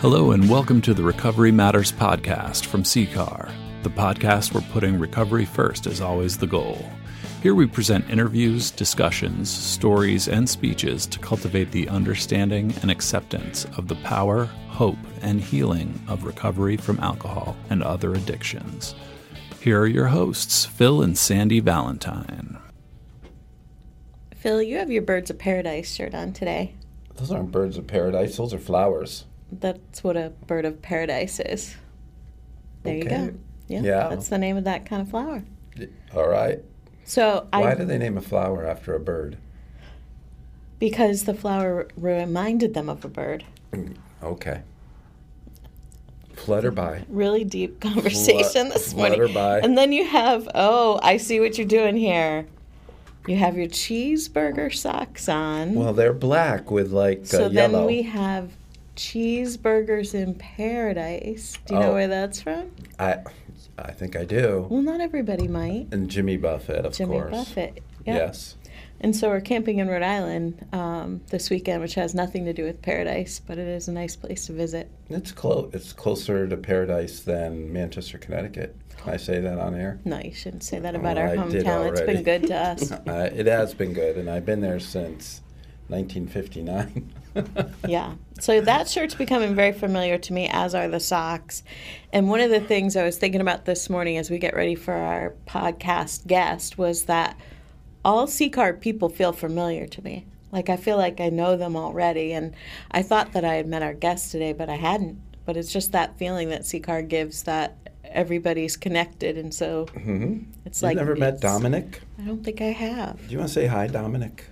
Hello, and welcome to the Recovery Matters podcast from CCAR, the podcast where putting recovery first is always the goal. Here we present interviews, discussions, stories, and speeches to cultivate the understanding and acceptance of the power, hope, and healing of recovery from alcohol and other addictions. Here are your hosts, Phil and Sandy Valentine. Phil, you have your Birds of Paradise shirt on today. Those aren't birds of paradise, those are flowers. That's what a bird of paradise is. There you go. Yeah, Yeah. That's the name of that kind of flower. All right. So Why I do they name a flower after a bird? because the flower reminded them of a bird. Okay. Flutter by. Really deep conversation this morning. flutter by. And then you have oh, I see what you're doing here. You have your cheeseburger socks on. Well, they're black with like yellow. so uh, then we have cheeseburgers in paradise. Do you know Oh. where that's from? I, I think I do. Well, not everybody might. And Jimmy Buffett, of Jimmy course. Jimmy Buffett. Yep. Yes. And so we're camping in Rhode Island um, this weekend, which has nothing to do with paradise, but it is a nice place to visit. It's close. It's closer to paradise than Manchester, Connecticut. Can I say that on air? No, you shouldn't say that about Oh, our hometown. It's been good to us. Uh, it has been good, and I've been there since 1959. yeah. So that shirt's becoming very familiar to me, as are the socks. And one of the things I was thinking about this morning as we get ready for our podcast guest was that all C-CAR people feel familiar to me. Like I feel like I know them already. And I thought that I had met our guest today, but I hadn't. But it's just that feeling that C-CAR gives that everybody's connected. And so hmm it's You've like. never met Dominic? I don't think I have. Do you want to say hi, Dominic?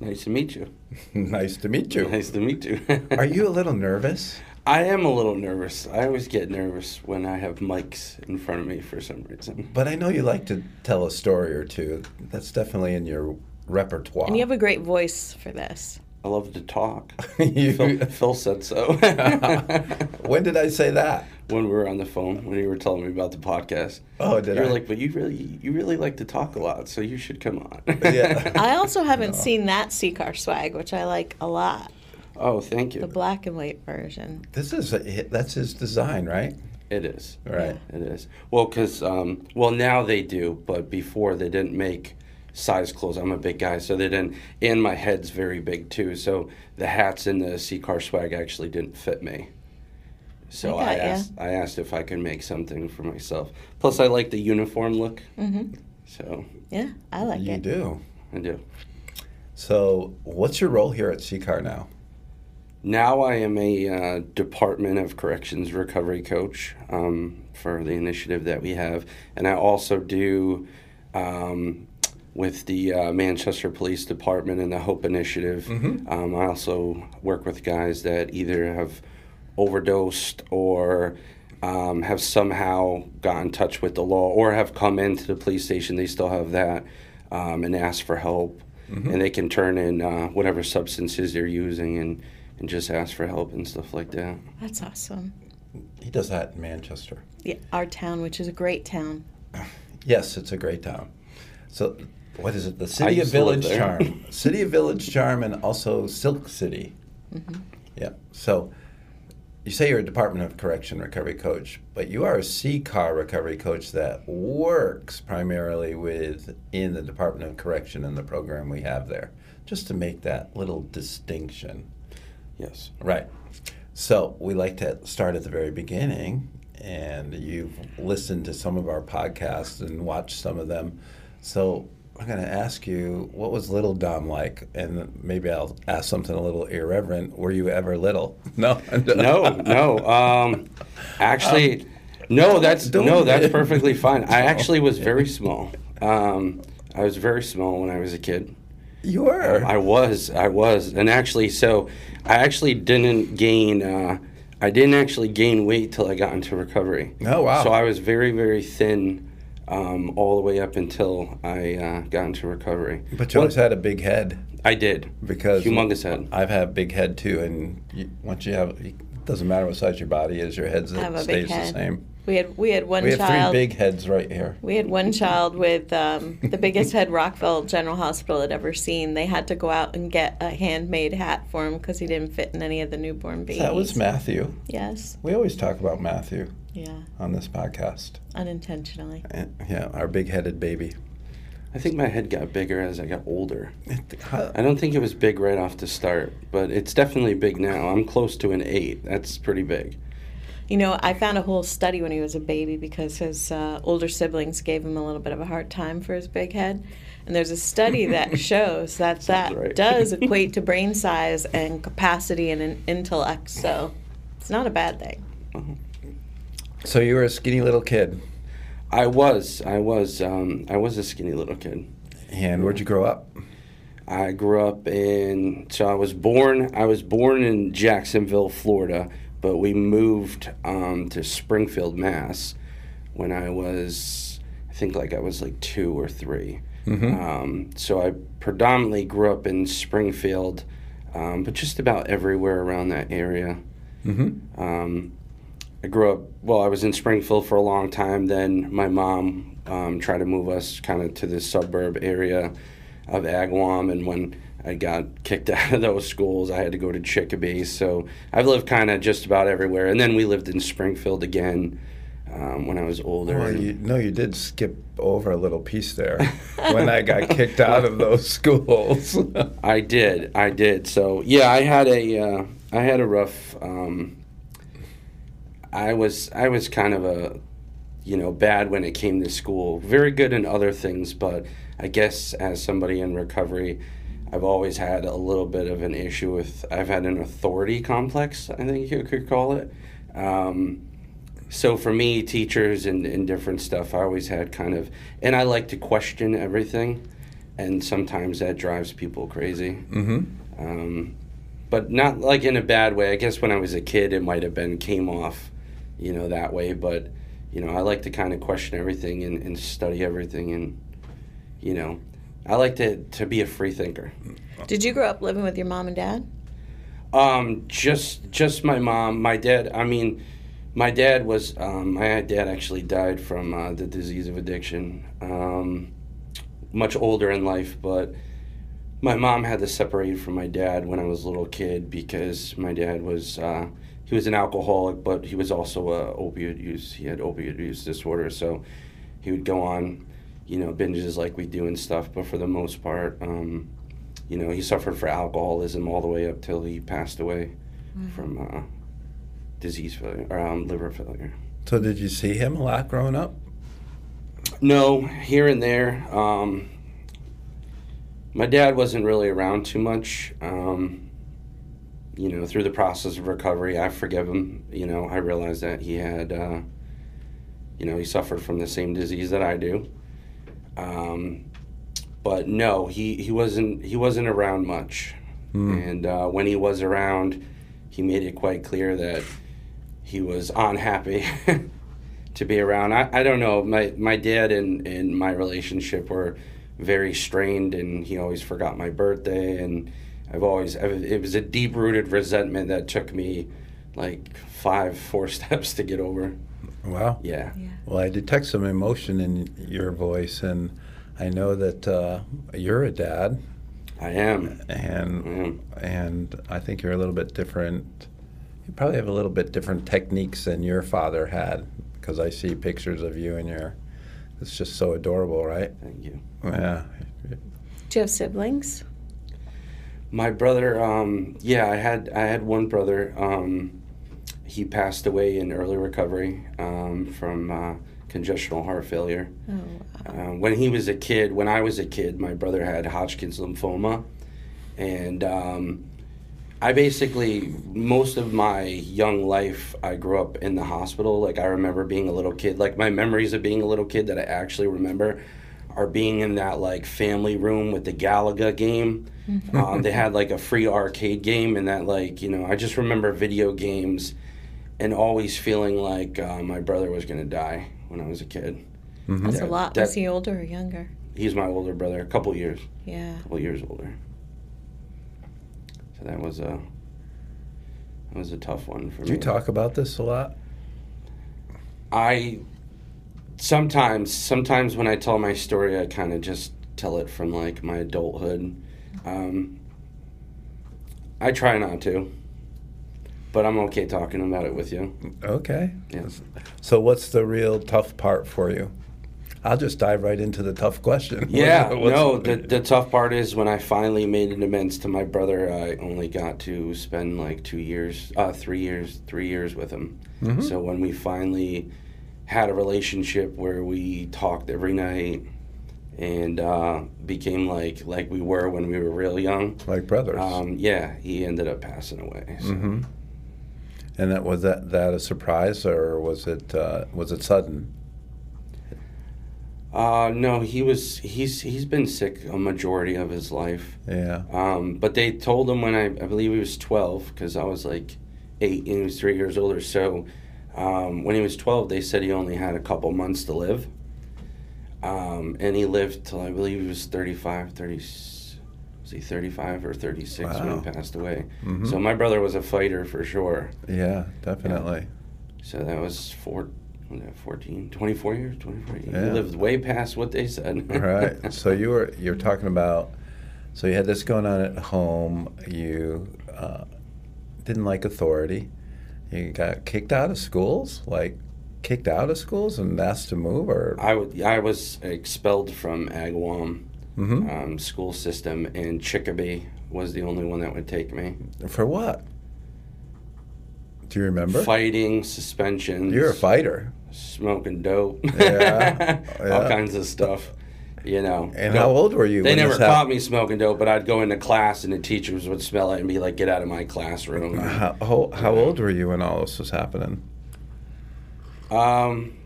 Nice to meet you. nice to meet you. Nice to meet you. Are you a little nervous? I am a little nervous. I always get nervous when I have mics in front of me for some reason. But I know you like to tell a story or two. That's definitely in your repertoire. And you have a great voice for this. I love to talk. You- Phil, Phil said so. when did I say that? when we were on the phone, when you were telling me about the podcast. Oh, did you were I? like, but you really, you really like to talk a lot, so you should come on. Yeah. I also haven't seen that C-Car swag, which I like a lot. oh, thank you. The black and white version. This is a, that's his design, right? It is. Right. It is. Well, because, um, well, now they do, but before they didn't make size clothes. I'm a big guy, so they didn't. And my head's very big, too. So the hats and the C car swag actually didn't fit me. So I I, got ya. asked, I asked if I could make something for myself. Plus, I like the uniform look. hmm So Yeah, I like you it. You do. I do. So, what's your role here at CCAR now? Now I am a uh, Department of Corrections recovery coach um, for the initiative that we have, and I also do um, with the uh, Manchester Police Department and the Hope Initiative. Mhm. Um, I also work with guys that either have overdosed or um, have somehow got in touch with the law or have come into the police station. They still have that um, and ask for help, and they can turn in uh, whatever substances they're using and and just ask for help and stuff like that. That's awesome. He does that in Manchester. Yeah, our town, which is a great town. Yes, it's a great town. So, what is it? The City of used to live Village. Charm. City of Village Charm and also Silk City. Mm-hmm. Yeah. So, you say you're a Department of Correction recovery coach, but you are a C-CAR recovery coach that works primarily with in the Department of Correction and the program we have there. Just to make that little distinction. Yes. Right. So we like to start at the very beginning, and you've listened to some of our podcasts and watched some of them. So I'm going to ask you, what was Little Dom like? And maybe I'll ask something a little irreverent. Were you ever little? No. No, no. Um, actually, no. That's no. That's perfectly fine. I actually was very small. Um, I was very small when I was a kid. You were. I was, I was, and actually, so I actually didn't gain. Uh, I didn't actually gain weight till I got into recovery. Oh, wow. So I was very, very thin, um, all the way up until I uh, got into recovery. but you always had a big head I did because humongous head. I've had big head too, and you, once you have, it doesn't matter what size your body is, your head I big stays the same. We had we had one we have child. three big heads right here. We had one child with um, the biggest head Rockville General Hospital had ever seen. They had to go out and get a handmade hat for him because he didn't fit in any of the newborn babies. That was Matthew. Yes. We always talk about Matthew Yeah. on this podcast. Unintentionally. And, yeah, our big-headed baby. I think my head got bigger as I got older. I don't think it was big right off the start, but it's definitely big now. I'm close to an eight. That's pretty big. You know, I found a whole study when he was a baby because his uh, older siblings gave him a little bit of a hard time for his big head. And there's a study that shows that that right. does equate to brain size and capacity and an intellect. So it's not a bad thing. So you were a skinny little kid, I was, I was, um, I was a skinny little kid. and where'd you grow up? I grew up in, so I was born, I was born in Jacksonville, Florida, but we moved um, to Springfield, Mass, when I was, I think like I was like two or 3 Um, so I predominantly grew up in Springfield, um, but just about everywhere around that area. Mm-hmm. I grew up, well, I was in Springfield for a long time. Then my mom um, tried to move us kind of to the suburb area of Agawam. And when I got kicked out of those schools, I had to go to Chicopee. So I've lived kind of just about everywhere. And then we lived in Springfield again um, when I was older. Well, you, no, you did skip over a little piece there when I got kicked out of those schools. I did, I did. So yeah, I had a, uh, I had a rough. Um, I was, I was kind of a, you know, bad when it came to school. Very good in other things, but I guess as somebody in recovery, I've always had a little bit of an issue with. I've had an authority complex. I think you could call it. Um, so for me, teachers and, and different stuff, I always had kind of, and I like to question everything, and sometimes that drives people crazy. mm-hmm. Um, but not like in a bad way. I guess when I was a kid, it might have been came off, you know, that way. But you know, I like to kind of question everything and, and study everything, and you know, I like to to be a free thinker. Did you grow up living with your mom and dad? Um, just just my mom, my dad. I mean, my dad was um, my dad actually died from uh, the disease of addiction. Um, much older in life, but my mom had to separate from my dad when I was a little kid because my dad was uh, he was an alcoholic, but he was also a opioid use. He had opioid use disorder, so he would go on, you know, binges like we do and stuff. But for the most part, um, you know, he suffered for alcoholism all the way up till he passed away from uh, disease failure or um, liver failure. So did you see him a lot growing up? No, here and there. Um, my dad wasn't really around too much. Um, you know, through the process of recovery, I forgive him. You know, I realized that he had, uh, you know, he suffered from the same disease that I do. Um, but no, he, he wasn't he wasn't around much. And uh, when he was around, he made it quite clear that he was unhappy to be around. I, I don't know. My my dad and, and my relationship were very strained, and he always forgot my birthday. And I've always I've, it was a deep rooted resentment that took me like five four steps to get over. Wow. Yeah. Yeah. Well, I detect some emotion in your voice, and I know that uh, you're a dad, I am. and I am. and I think you're a little bit different. You probably have a little bit different techniques than your father had, because I see pictures of you and your. It's just so adorable, right? Thank you. Yeah. Do you have siblings? My brother, um, yeah, I had I had one brother. Um, he passed away in early recovery um, from uh, congestional heart failure. Oh, wow. Uh, when he was a kid, when I was a kid, my brother had Hodgkin's lymphoma, and um, I basically most of my young life I grew up in the hospital. Like I remember being a little kid. Like my memories of being a little kid that I actually remember are being in that like family room with the Galaga game. um, they had like a free arcade game, and that like you know I just remember video games, and always feeling like uh, my brother was gonna die when I was a kid. That's Yeah, a lot. that- Was he older or younger? He's my older brother, a couple years, Yeah. A couple years older. So that was a that was a tough one for Do me. Do you talk about this a lot? I sometimes sometimes when I tell my story, I kind of just tell it from like my adulthood. Um, I try not to, but I'm okay talking about it with you. Okay. Yeah. So, what's the real tough part for you? I'll just dive right into the tough question. Yeah, no. The the tough part is when I finally made an amends to my brother. I only got to spend like two years, uh, three years, three years with him. Mm-hmm. So when we finally had a relationship where we talked every night and uh, became like like we were when we were real young. like brothers. Um, yeah, he ended up passing away. So. hmm And that was that that a surprise or was it uh, was it sudden? Uh, no, he was he's he's been sick a majority of his life. Yeah. Um, but they told him when I, I believe he was 12, because I was like eight and he was three years older. So um, when he was 12, they said he only had a couple months to live. Um, and he lived till I believe he was 35, 30, was he 35 or 36 when he passed away. Mhm. So my brother was a fighter for sure. Yeah, definitely. So that was four, 14, 24 years, 24 years. Yeah. He lived way past what they said. right. So you were you're talking about. So you had this going on at home. You uh, didn't like authority. You got kicked out of schools, like kicked out of schools and asked to move, or I, w- I was expelled from Agawam Mhm. um, school system, and Chicopee was the only one that would take me. for what? Do you remember? Fighting, suspensions. You're a fighter. Smoking dope. Yeah, yeah. All kinds of stuff. You know. And how old were you? They when never this caught happened? me smoking dope, but I'd go into class and the teachers would smell it and be like, "Get out of my classroom." How, how, how old were you when all this was happening? Um,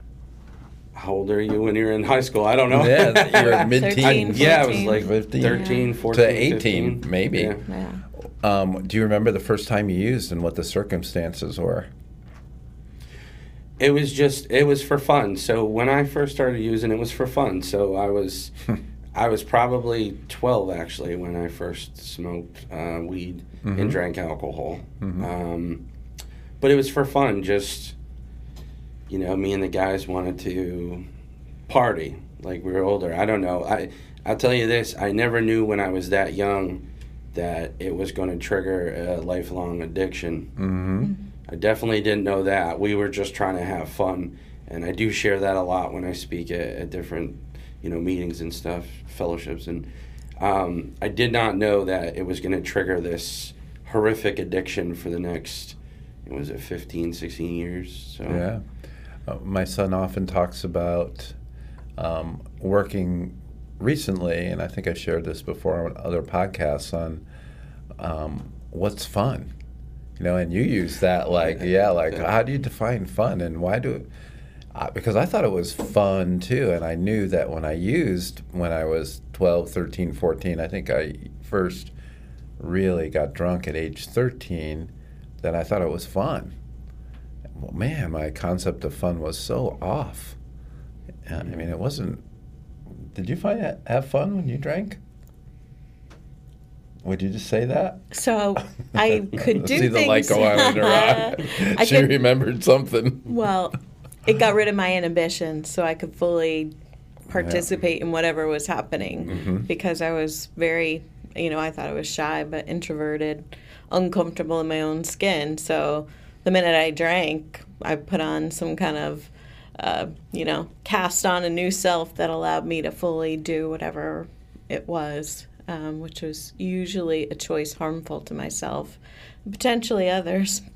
how old are you when you're in high school? I don't know. Yeah, you were Thirteen, mid-teen. I, Fourteen. yeah, it was like 15. 13, Yeah. 14, To 18, 15. maybe. Yeah. Yeah. Um, do you remember the first time you used and what the circumstances were? It was just it was for fun. So when I first started using it was for fun. So I was I was probably 12 actually when I first smoked uh, weed Mhm. and drank alcohol. Mhm. Um, but it was for fun. Just you know, me and the guys wanted to party like we were older. I don't know. I I'll tell you this. I never knew when I was that young that it was going to trigger a lifelong addiction. Mm-hmm. I definitely didn't know that. We were just trying to have fun, and I do share that a lot when I speak at, at different, you know, meetings and stuff, fellowships, and um, I did not know that it was going to trigger this horrific addiction for the next, it was it 15, 16 years? So Yeah. Uh, my son often talks about um, working recently, and I think I shared this before on other podcasts on um, what's fun. You know, and you use that like, yeah, like Yeah. how do you define fun and why do uh, because I thought it was fun too, and I knew that when I used when I was 12, 13, 14, I think I first really got drunk at age 13, that I thought it was fun well, man, my concept of fun was so off. I mean, it wasn't. Did you find it have fun when you drank? Would you just say that? So I could do See the light go on in her eye. I she could- remembered something. Well, it got rid of my inhibition, so I could fully participate in whatever was happening Mhm. because I was very, you know, I thought I was shy, but introverted, uncomfortable in my own skin. So the minute I drank, I put on some kind of, uh, you know, cast on a new self that allowed me to fully do whatever it was, um, which was usually a choice harmful to myself, potentially others.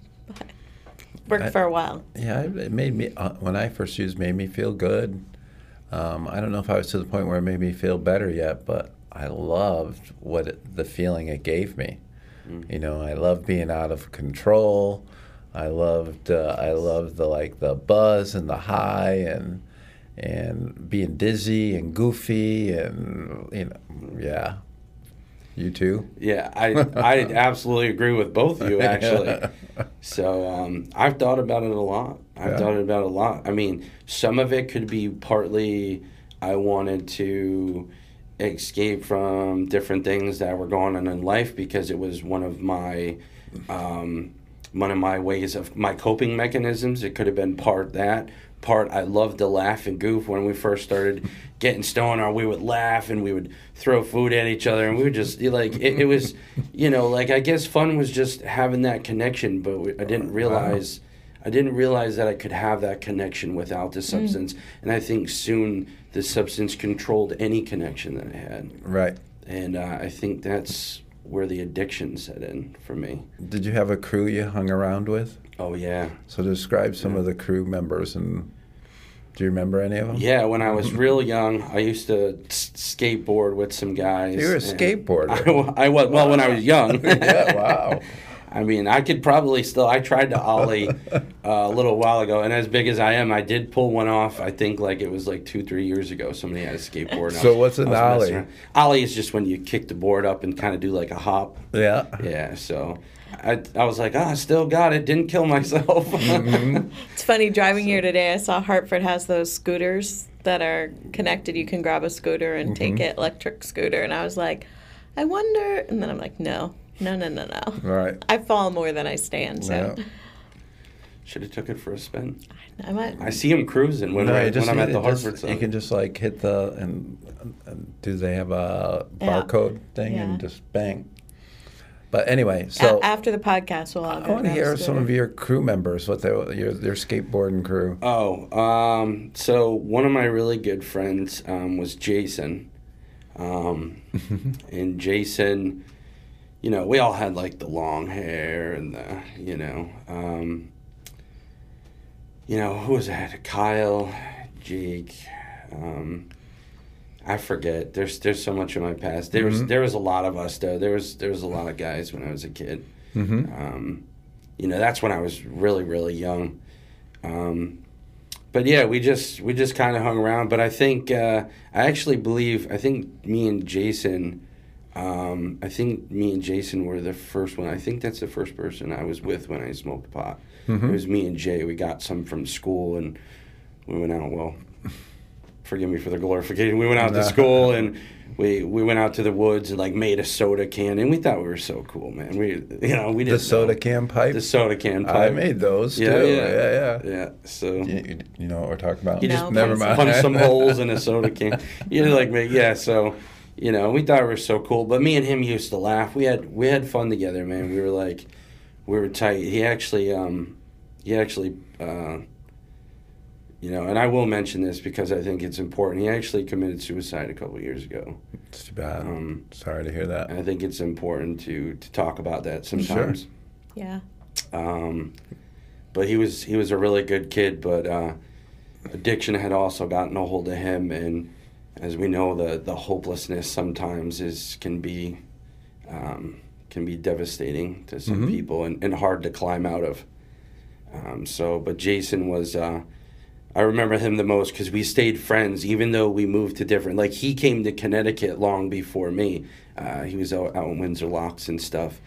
But worked I- for a while. Yeah, it it made me uh, when I first used, made me feel good. Um, I don't know if I was to the point where it made me feel better yet, but I loved what it, the feeling it gave me. You know, I loved being out of control. I loved uh, I loved the like the buzz and the high and and being dizzy and goofy and you know yeah. You too. Yeah, I I absolutely agree with both of you actually. So um, I've thought about it a lot. I've Yeah. thought about it a lot. I mean, some of it could be partly I wanted to escape from different things that were going on in life because it was one of my um, one of my ways of my coping mechanisms. It could have been part that, part. I loved to laugh and goof when we first started getting stoned, or we would laugh and we would throw food at each other, and we would just like it, it was, you know, like I guess fun was just having that connection, but we, I didn't realize. I didn't realize that I could have that connection without the substance, and I think soon the substance controlled any connection that I had, Right. and uh, I think that's where the addiction set in for me. Did you have a crew you hung around with? Oh yeah, So describe some of the crew members and do you remember any of them? yeah. When I was real young, I used to s- skateboard with some guys. You were a skateboarder. I, I was well when I was young. yeah, wow. I mean, I could probably still. I tried to ollie uh, a little while ago, and as big as I am, I did pull one off. I think like it was like two, three years ago. Somebody had a skateboard. So was- what's an I was messing ollie? Ollie is just when you kick the board up and kind of do like a hop. Yeah. Yeah. So I, I was like, ah, I still got it. Didn't kill myself. Mm-hmm. It's funny driving here today. I saw Hartford has those scooters that are connected. You can grab a scooter and Mm-hmm. take it, electric scooter. And I was like, I wonder. And then I'm like, no, no, no, no, no. Right. I fall more than I stand. So Yeah. Should have took it for a spin. I might. I see him cruising when, No, I, just, when I'm at the to just- Hartford. You side. can just like hit the and, and do they have a Yeah. barcode thing Yeah. and just bang. But anyway, A- so after the podcast, we'll all I want to hear some scooter. of your crew members, what they your their skateboarding crew. Oh, um, so one of my really good friends um, was Jason. Um, and Jason, you know, we all had like the long hair and the, you know, um, you know, who was that? Kyle, Jake, um, I forget. There's there's so much in my past. There was there was a lot of us though. There was there was a lot of guys when I was a kid. Mm-hmm. Um, you know, that's when I was really really young. Um, but yeah, we just we just kind of hung around. But I think uh, I actually believe I think me and Jason. Um, I think me and Jason were the first one. I think that's the first person I was with when I smoked pot. It was me and Jay. We got some from school and we went out. Well, forgive me for the glorification. We went out to school and we we went out to the woods and like made a soda can and we thought we were so cool, man. We you know we didn't The soda know. can pipe. the soda can. Pipe. I made those Yeah, too. yeah, yeah, yeah. yeah. So You, you- you know what we're talking about? You No, just never punch- mind. punch some holes in a soda can. You know, like me, yeah. So, you know, we thought we were so cool. But me and him used to laugh. We had we had fun together, man. We were like, we were tight. He actually, um, he actually, uh, you know, and I will mention this because I think it's important. He actually committed suicide a couple years ago. It's too bad. Um, Sorry to hear that. And I think it's important to to talk about that sometimes. Yeah. Um, but he was he was a really good kid, but uh, addiction had also gotten a hold of him, and as we know, the the hopelessness sometimes is can be um, can be devastating to some Mhm. people and, and hard to climb out of. Um, so, but Jason was. Uh, I remember him the most because we stayed friends, even though we moved to different. Like he came to Connecticut long before me. Uh, he was out, out in Windsor Locks and stuff,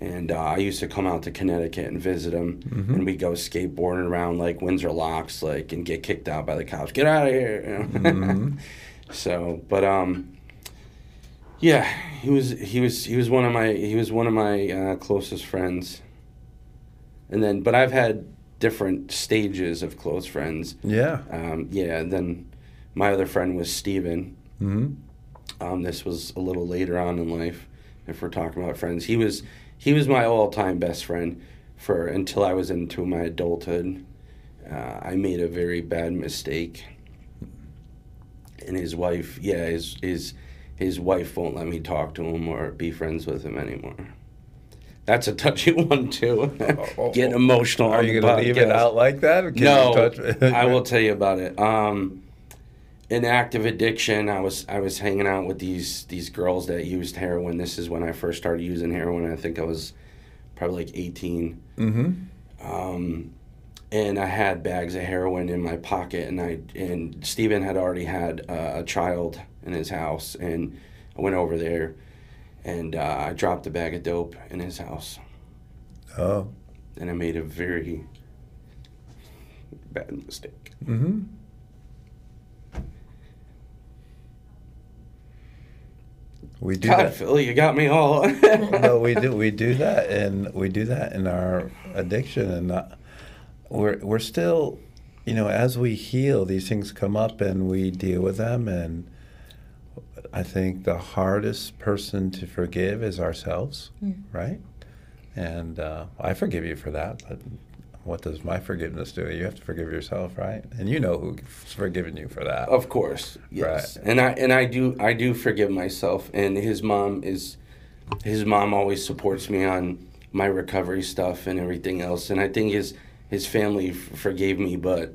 and uh, I used to come out to Connecticut and visit him, and we'd go skateboarding around like Windsor Locks, like and get kicked out by the cops. Get out of here! You know? Mhm. so, but um, yeah, he was he was he was one of my he was one of my uh, closest friends. And then, but I've had different stages of close friends. Yeah. Um, yeah, then my other friend was Steven. hmm Um, this was a little later on in life, if we're talking about friends. He was he was my all time best friend for until I was into my adulthood. Uh, I made a very bad mistake, and his wife, yeah, his his his wife won't let me talk to him or be friends with him anymore. That's a touchy one too. oh, Getting oh. emotional. Are you going to leave it out like that? No, I will tell you about it. Um, in active addiction, I was I was hanging out with these these girls that used heroin. This is when I first started using heroin. I think I was probably like eighteen, hmm um, and I had bags of heroin in my pocket. And I and Steven had already had uh, a child in his house, and I went over there, and uh, I dropped a bag of dope in his house, Oh. and I made a very bad mistake. Mm-hmm. We do God, that. Phil, you got me all. no, we do. We do that, and we do that in our addiction, and uh, we're we're still, you know, as we heal, these things come up and we deal with them. And I think the hardest person to forgive is ourselves, right? And uh, I forgive you for that. But what does my forgiveness do? You have to forgive yourself, right? And you know who's forgiven you for that. Of course, yes. Right. And I and I do I do forgive myself. And his mom is, his mom always supports me on my recovery stuff and everything else. And I think his his family f- forgave me, but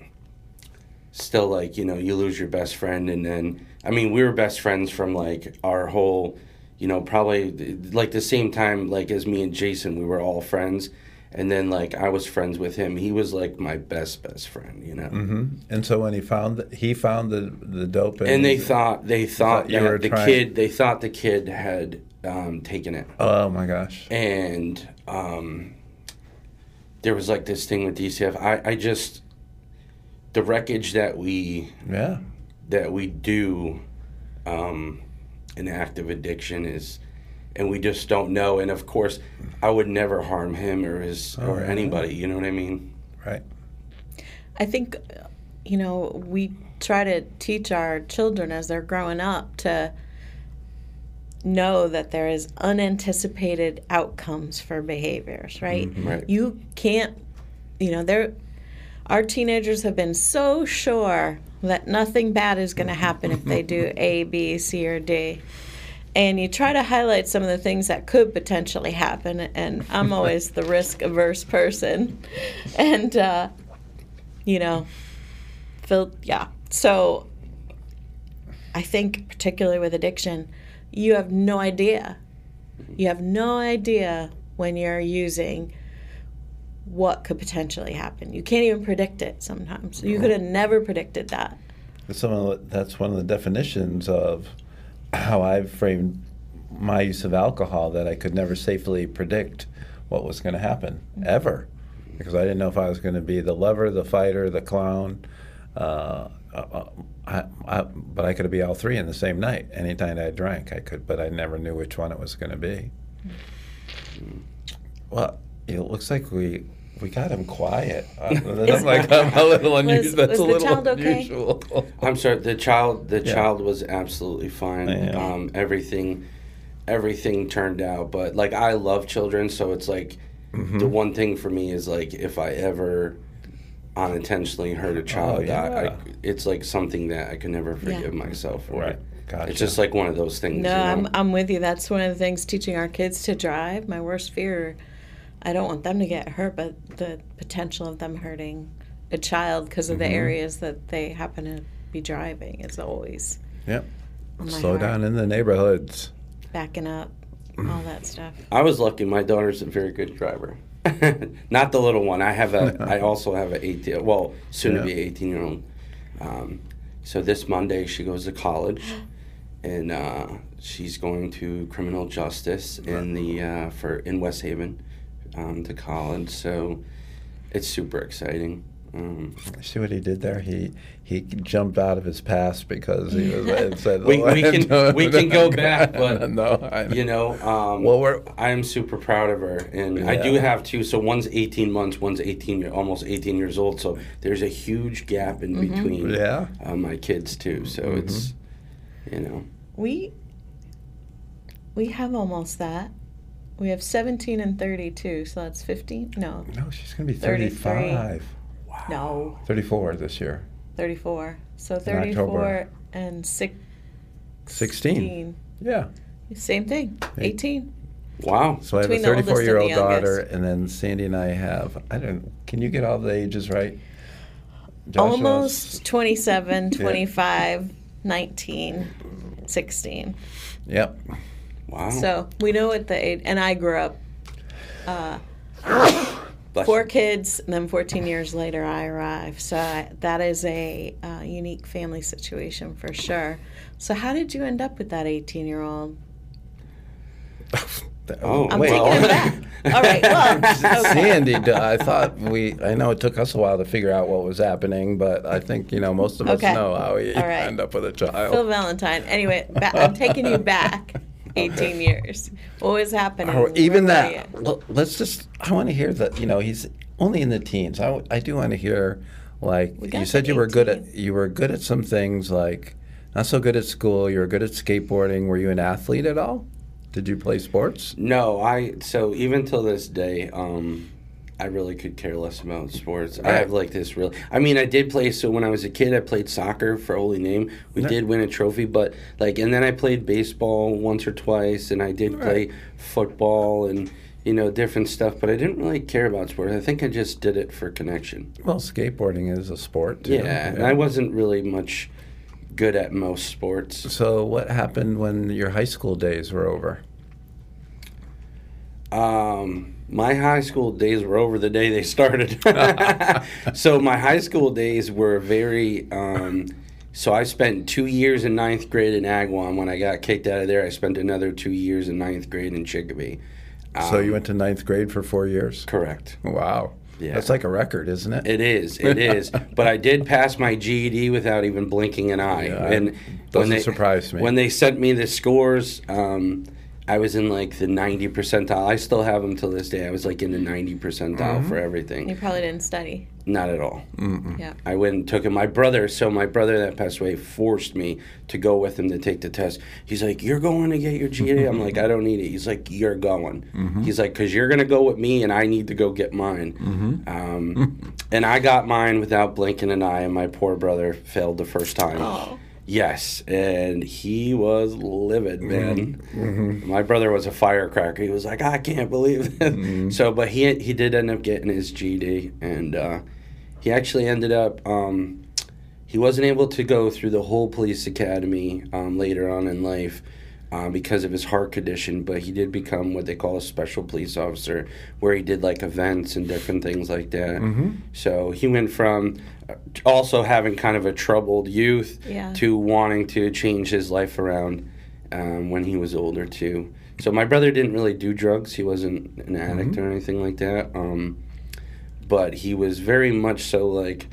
still, like you know, you lose your best friend, and then I mean, we were best friends from like our whole, you know, probably like the same time like as me and Jason, we were all friends. And then, like, I was friends with him. He was like my best best friend, you know. hmm And so when he found the, he found the the dope, and they thought they thought thought you were that the trying- kid they thought the kid had um, taken it oh my gosh, and um, there was like this thing with DCF I, I just the wreckage that we yeah, that we do um, in active addiction is and we just don't know and of course I would never harm him or his or yeah. anybody you know what I mean right. I think, you know, we try to teach our children as they're growing up to know that there is unanticipated outcomes for behaviors, right? Right. You can't, you know, they're, our teenagers have been so sure that nothing bad is going to happen if they do A, B, C, or D. And you try to highlight some of the things that could potentially happen. And I'm always the risk averse person. And, uh, you know, Phil, yeah. So I think, particularly with addiction, you have no idea. You have no idea when you're using what could potentially happen. You can't even predict it sometimes. You could have never predicted that. That's Some of the, that's one of the definitions of how I've framed my use of alcohol that I could never safely predict what was going to happen ever, because I didn't know if I was going to be the lover, the fighter, the clown. Uh, uh, I, I, but I could be all three in the same night. Anytime I drank, I could, but I never knew which one it was going to be. Well, it looks like we we got him quiet. Uh, I'm like I'm a little unusual. That's was a the little child okay? unusual. I'm sorry. The child, the Yeah. child was absolutely fine. Yeah. Um, everything, everything turned out. But like, I love children, so it's like Mm-hmm. the one thing for me is like if I ever unintentionally hurt a child, I, I, Oh, it's like something that I can never forgive myself for. Right. Gotcha. It's just like one of those things. No, you know? I'm, I'm with you. That's one of the things teaching our kids to drive. My worst fear, I don't want them to get hurt, but the potential of them hurting a child because of the areas that they happen to be driving is always Yep. Slow heart. down in the neighborhoods. backing up, all that stuff. I was lucky. My daughter's a very good driver. Not the little one. I have a. I also have a 18. Well, soon to be 18 year old. Um, so this Monday she goes to college, and uh, she's going to criminal justice in the uh, for in West Haven, um, to college. So it's super exciting. Um, See what he did there? He he jumped out of his past because he was and said, We- "Oh, we can- no, we can go back, but, no, I you know, um, Well, we're I'm super proud of her, and I do have two. So one's 18 months, one's 18, almost 18 years old. So there's a huge gap in between yeah. uh, my kids too. So it's, you know, We we have almost that. We have 17 and 32, so that's 15. No, No, she's gonna be 33. 35, no, 34 this year. 34. So 34 and 6, 16. Yeah. Same thing. 18. wow. So I have a Between the 34 year old daughter, and then Sandy and I have. I don't. Can you get all the ages right? Joshua? Almost 27, 25, 19, 16. Yep. Wow. So we know what the age, and I grew up uh, Bless four you. kids, and then 14 years later I arrived. So I, that is a uh, unique family situation for sure. So how did you end up with that 18 year old? Oh, I'm Wait. taking it back. All right, well, okay. Sandy, d- I thought we. I know it took us a while to figure out what was happening, but I think you know most of us Okay. know how we All right. end up with a Phil child. Valentine. Anyway, ba- I'm taking you back 18 years. What was happening? Or even that. Well, let's just. I want to hear that. You know, he's only in the teens. I, w- I do want to hear Like you said, to you were good at you were good at some things, like not so good at school. You were good at skateboarding. Were you an athlete at all? Did you play sports? No, I so even till this day, um, I really could care less about sports. I have like this real. I mean, I did play. So when I was a kid, I played soccer for Holy Name. We Yeah. did win a trophy, but like, and then I played baseball once or twice, and I did Right. play football and you know different stuff. But I didn't really care about sports. I think I just did it for connection. Well, skateboarding is a sport. Too. Yeah, and I wasn't really much good at most sports. So what happened when your high school days were over? Um, my high school days were over the day they started. so my high school days were very. Um, so I spent two years in ninth grade in Agawam. When I got kicked out of there, I spent another two years in ninth grade in Chicopee. so Um, you went to ninth grade for four years. correct. Wow. Yeah. That's like a record, isn't it? It is. It is. but I did pass my GED without even blinking an eye. Yeah, and doesn't they, surprise me. When they sent me the scores, um, I was in like the 90 percentile. I still have them till this day. I was like in the 90 percentile Mm-hmm. for everything. You probably didn't study. Not at all. Yeah. I went and took it. My brother, so my brother that passed away, forced me to go with him to take the test. He's like, "You're going to get your GED." I'm like, "I don't need it." He's like, "You're going." Mm-hmm. He's like, "Cause you're gonna go with me, and I need to go get mine." Mm-hmm. Um, and I got mine without blinking an eye, and my poor brother failed the first time. Oh. Yes, and he was livid, man. Mm-hmm. My brother was a firecracker. He was like, "I can't believe this." Mm-hmm. So, but he he did end up getting his GED, and uh, he actually ended up. Um, he wasn't able to go through the whole police academy um, later on in life um, because of his heart condition, but he did become what they call a special police officer, where he did like events and different things like that. So he went from uh, also having kind of a troubled youth Yeah. to wanting to change his life around um, when he was older too. So my brother didn't really do drugs; he wasn't an addict or anything like that. Um, but he was very much so like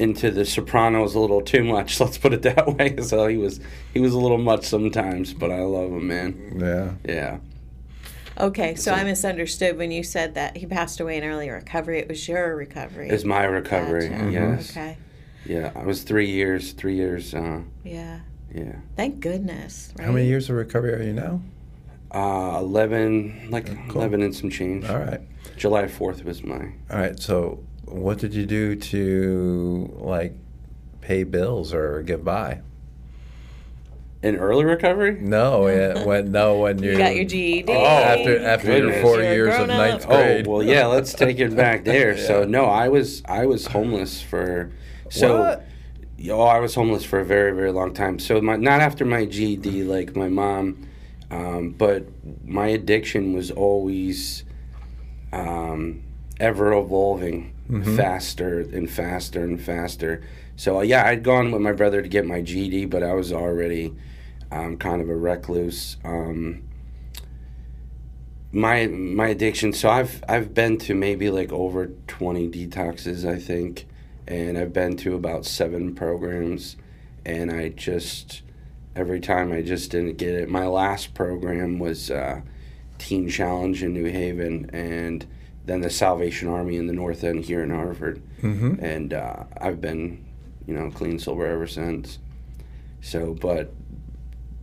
into the Sopranos a little too much. Let's put it that way. So he was he was a little much sometimes, but I love him, man. Yeah. Yeah. Okay, so I misunderstood when you said that he passed away in early recovery. It was your recovery. It's my recovery. Gotcha. Yes. Okay. Yeah. I was three years. Three years. Uh, Yeah. yeah. Thank goodness. Right? How many years of recovery are you now? Uh, eleven, like Cool. eleven and some change. All right. July fourth was my. All right. So, what did you do to like pay bills or get by? In early recovery? No, it, when no when you, You got your GED. Oh, after after your four You're years of grown-up. ninth grade. Oh well, yeah. Let's take it back there. So no, I was I was homeless for so. What? Oh, I was homeless for a very very long time. So my not after my GED, like my mom, um, but my addiction was always um, ever evolving, faster and faster and faster. So uh, yeah, I'd gone with my brother to get my GED, but I was already um, kind of a recluse. Um, my my addiction. So I've I've been to maybe like over twenty detoxes, I think, and I've been to about seven programs, and I just every time I just didn't get it. My last program was uh, Teen Challenge in New Haven, and then the Salvation Army in the North End here in Hartford, Mm-hmm. and uh, I've been, you know, clean sober ever since. So, but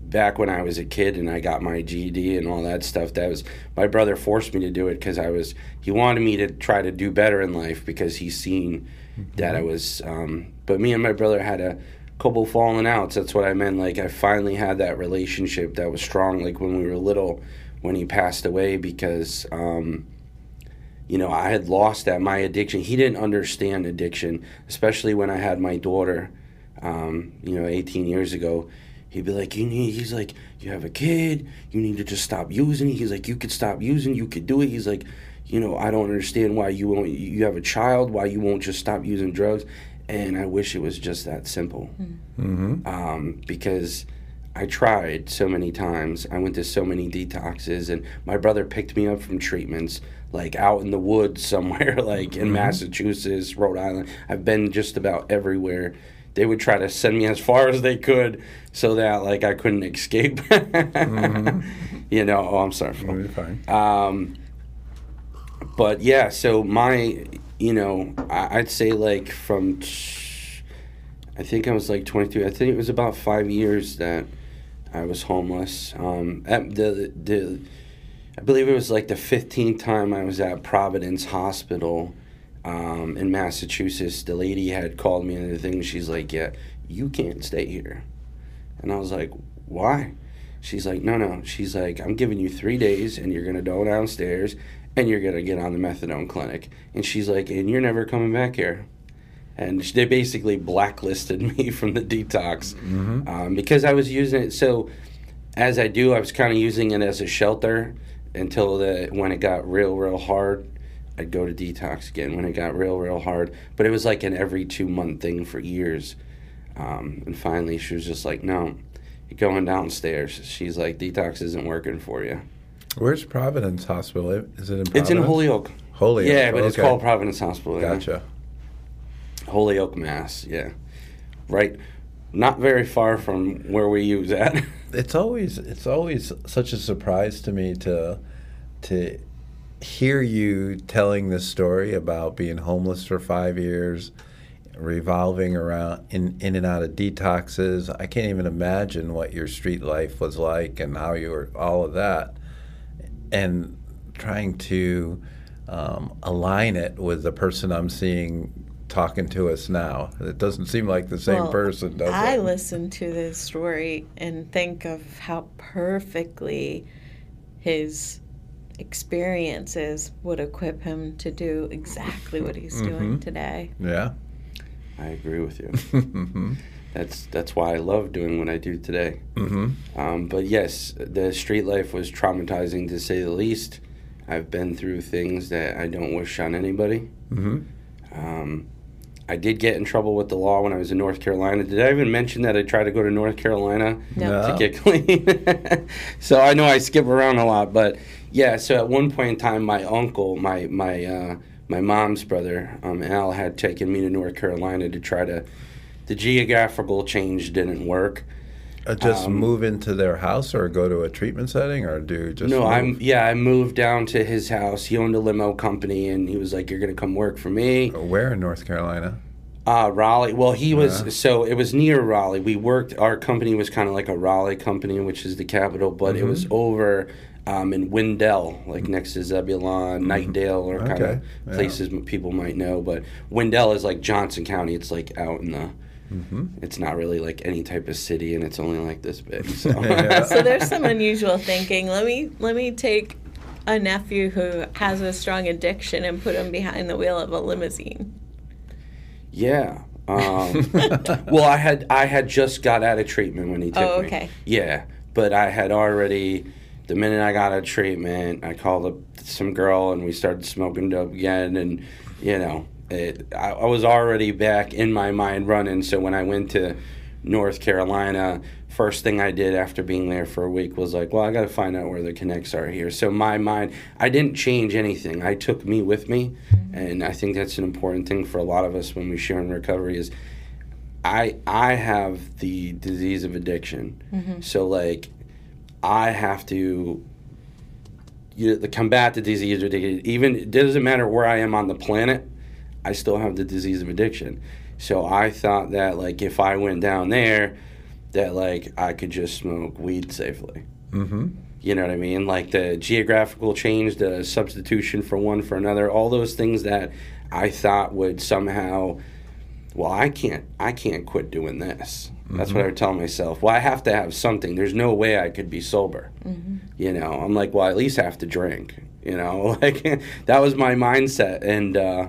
back when I was a kid and I got my GED and all that stuff, that was my brother forced me to do it because I was he wanted me to try to do better in life because he's seen that I was. Um, but me and my brother had a couple falling outs. That's what I meant. Like I finally had that relationship that was strong. Like when we were little, when he passed away, because. Um, you know, I had lost that my addiction. He didn't understand addiction, especially when I had my daughter. Um, you know, 18 years ago, he'd be like, "You need." He's like, "You have a kid. You need to just stop using." He's like, "You could stop using. You could do it." He's like, "You know, I don't understand why you won't. You have a child. Why you won't just stop using drugs?" And I wish it was just that simple. Mm-hmm. Um, because I tried so many times. I went to so many detoxes, and my brother picked me up from treatments like out in the woods somewhere, like in Massachusetts, Rhode Island. I've been just about everywhere. They would try to send me as far as they could so that like I couldn't escape. You know, oh, I'm sorry. You're fine. Um, but yeah, so my you know, I, I'd say like from, t- I think I was like 23. I think it was about five years that I was homeless. Um, at the the, I believe it was like the 15th time I was at Providence Hospital. Um, in Massachusetts, the lady had called me and the thing. She's like, "Yeah, you can't stay here," and I was like, "Why?" She's like, "No, no." She's like, "I'm giving you three days, and you're gonna go downstairs, and you're gonna get on the methadone clinic." And she's like, "And you're never coming back here." And they basically blacklisted me from the detox um, because I was using it. So, as I do, I was kind of using it as a shelter until the when it got real, real hard. I'd go to detox again when it got real, real hard. But it was like an every two month thing for years. Um, and finally, she was just like, "No, you're going downstairs." She's like, "Detox isn't working for you." Where's Providence Hospital? Is it in Providence? It's in Holyoke. Holyoke. Yeah, but it's okay. called Providence Hospital. yeah. Gotcha. Holyoke, Mass. Yeah, right. Not very far from where we use at. It's always it's always such a surprise to me to to hear you telling this story about being homeless for five years, revolving around in in and out of detoxes. I can't even imagine what your street life was like and how you were all of that, and trying to um, align it with the person I'm seeing talking to us now. It doesn't seem like the same Well, person, does I it? I listen to this story and think of how perfectly his experiences would equip him to do exactly what he's doing Mhm. today. Yeah. I agree with you. mm-hmm. That's that's why I love doing what I do today. Mm-hmm. Um, but yes, the street life was traumatizing to say the least. I've been through things that I don't wish on anybody. Mm-hmm. Um, I did get in trouble with the law when I was in North Carolina. Did I even mention that I tried to go to North Carolina No. to get clean? so I know I skip around a lot, but yeah. So at one point in time, my uncle, my my uh, my mom's brother, um, Al, had taken me to North Carolina to try to. The geographical change didn't work. Uh, just Um, move into their house or go to a treatment setting or do just no, move? I'm yeah. I moved down to his house. He owned a limo company, and he was like, "You're gonna come work for me." Where in North Carolina? Uh, Raleigh. Well, he was Yeah. so it was near Raleigh. We worked. Our company was kind of like a Raleigh company, which is the capital, but it was Mm-hmm. over um, in Wendell, like next to Zebulon, Knightdale, or kind Mm-hmm. Of yeah. places people might know. But Wendell is like Johnston County. It's like out in the. Mm-hmm. It's not really like any type of city, and it's only like this big. So. Yeah. So there's some unusual thinking. Let me let me take a nephew who has a strong addiction and put him behind the wheel of a limousine. Yeah. Um, well, I had I had just got out of treatment when he took Oh, me. okay. Yeah, but I had already. The minute I got out of treatment, I called up some girl and we started smoking dope again, and you know, it, I, I was already back in my mind running. So when I went to North Carolina, first thing I did after being there for a week was like, well, I got to find out where the connects are here. So my mind, I didn't change anything. I took me with me, mm-hmm. and I think that's an important thing for a lot of us when we share in recovery is. I I have the disease of addiction, mm-hmm. so like I have to you know, combat the disease of addiction. Even it doesn't matter where I am on the planet, I still have the disease of addiction. So I thought that like if I went down there, that like I could just smoke weed safely. Mm-hmm. You know what I mean? Like the geographical change, the substitution for one for another, all those things that I thought would somehow well, I can't I can't quit doing this. That's what I would tell myself. Well, I have to have something. There's no way I could be sober. You know, I'm like, well, I at least have to drink. You know, like that was my mindset. And uh,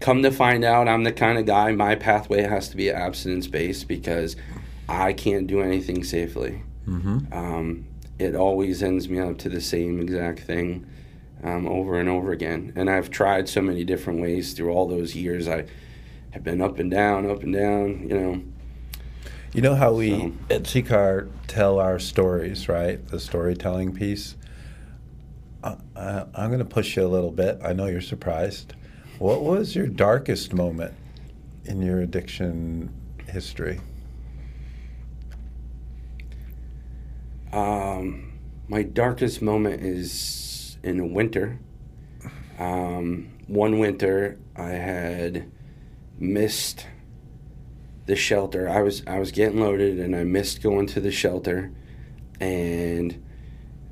come to find out, I'm the kind of guy. My pathway has to be abstinence based because I can't do anything safely. Mm-hmm. Um, it always ends me up to the same exact thing um, over and over again. And I've tried so many different ways through all those years. I have been up and down, up and down. You know. You know how we So- at C-CAR tell our stories, right? The storytelling piece. Uh, uh, I'm going to push you a little bit. I know you're surprised. What was your darkest moment in your addiction history? Um, my darkest moment is in the winter. Um, one winter I had missed the shelter. I was I was getting loaded and I missed going to the shelter and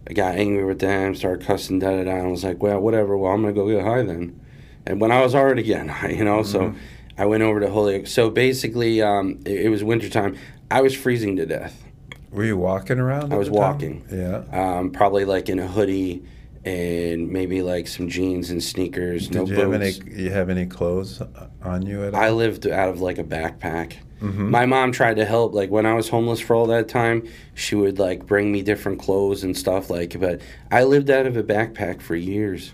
I got angry with them, started cussing da da da and was like, Well, whatever, well I'm gonna go get high then. And when I was already getting high, you know, so I went over to Holyoke. So basically, um, it, it was wintertime. I was freezing to death. Were you walking around? I was walking. Yeah. Um, probably like in a hoodie and maybe like some jeans and sneakers. Did no you have any? You have any clothes on you at all? I lived out of like a backpack. Mm-hmm. My mom tried to help. Like when I was homeless for all that time, she would like bring me different clothes and stuff. Like, but I lived out of a backpack for years.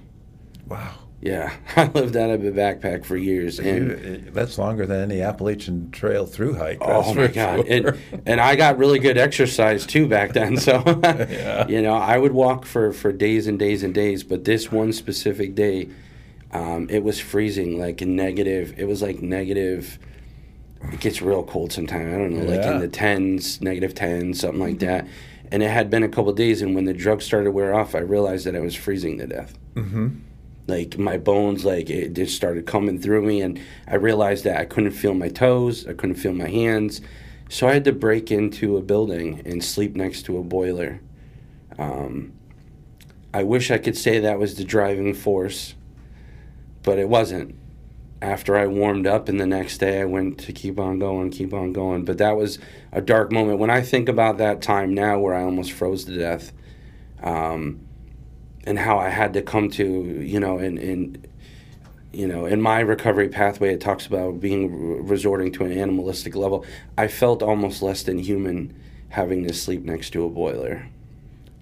wow. Yeah, I lived out of a backpack for years, and You- that's longer than any Appalachian Trail through hike. Oh my god! sure. And and I got really good exercise too back then. So Yeah. you know, I would walk for for days and days and days. But this one specific day, um, it was freezing, like negative. It was like negative. It gets real cold sometimes. I don't know, like Yeah. in the tens, negative tens, something like that. And it had been a couple days, and when the drugs started to wear off, I realized that I was freezing to death mm-hmm. Like my bones like it just started coming through me and i realized that i couldn't feel my toes i couldn't feel my hands. So i had to break into a building and sleep next to a boiler. Um, i wish i could say that was the driving force but it wasn't. After i warmed up and the next day i went to keep on going keep on going. But that was a dark moment. When i think about that time now where i almost froze to death um, and how I had to come to, you know, in, in you know, in my recovery pathway, it talks about being resorting to an animalistic level. I felt almost less than human having to sleep next to a boiler.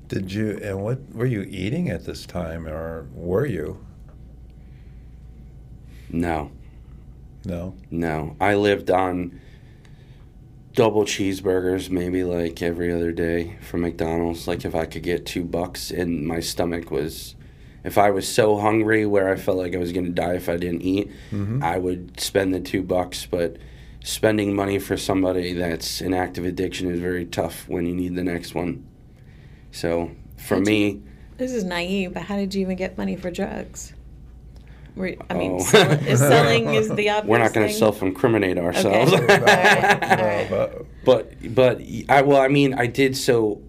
Did you? And what were you eating at this time, or were you? No, No. no. I lived on double cheeseburgers maybe like every other day from McDonald's. Like if I could get two bucks and my stomach was. If I was so hungry where I felt like I was going to die if I didn't eat, Mm-hmm. I would spend the two bucks, but spending money for somebody that's in active addiction is very tough when you need the next one. So for How'd me, This is naive, but how did you even get money for drugs? Were, I mean, Oh. sell, is selling is the obvious we're not going to self-incriminate ourselves. Okay. All right, all but- but but I well, I mean, I did so.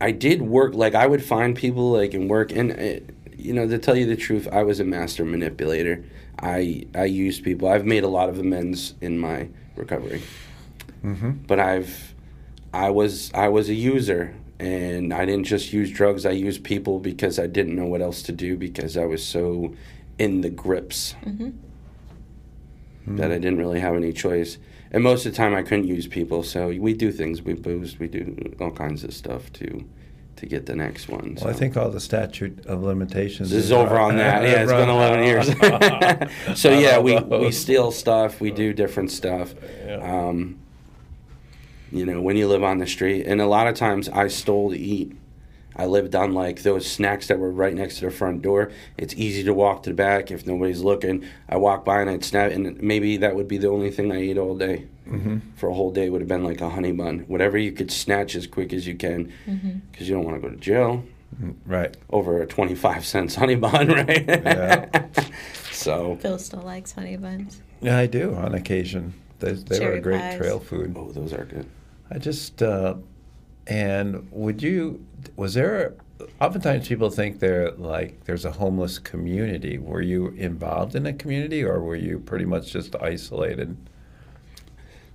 I did work like I would find people like and work and uh, you know to tell you the truth, I was a master manipulator. I I used people. I've made a lot of amends in my recovery. mm-hmm. but I've I was I was a user and I didn't just use drugs I used people because I didn't know what else to do because I was so in the grips Mhm. that I didn't really have any choice and most of the time I couldn't use people so we do things we boost we do all kinds of stuff to to get the next one Well, I think all the statute of limitations. This is over on that. Yeah, it's been 11 years. so yeah, we, we steal stuff. We do different stuff. Yeah. Um, you know, when you live on the street, and a lot of times I stole to eat. I lived on like those snacks that were right next to the front door. It's easy to walk to the back if nobody's looking. I walk by and I'd snap, and maybe that would be the only thing I ate all day. hmm For a whole day would have been like a honey bun, whatever you could snatch as quick as you can, because you don't want to go to jail Right. over a 25 cents honey bun, right? Yeah. so, Phil still likes honey buns. Yeah, I do on occasion. They, they were a great pies. trail food. oh, those are good. I just, uh, and would you, was there, oftentimes people think they're like, there's a homeless community. Were you involved in a community or were you pretty much just isolated?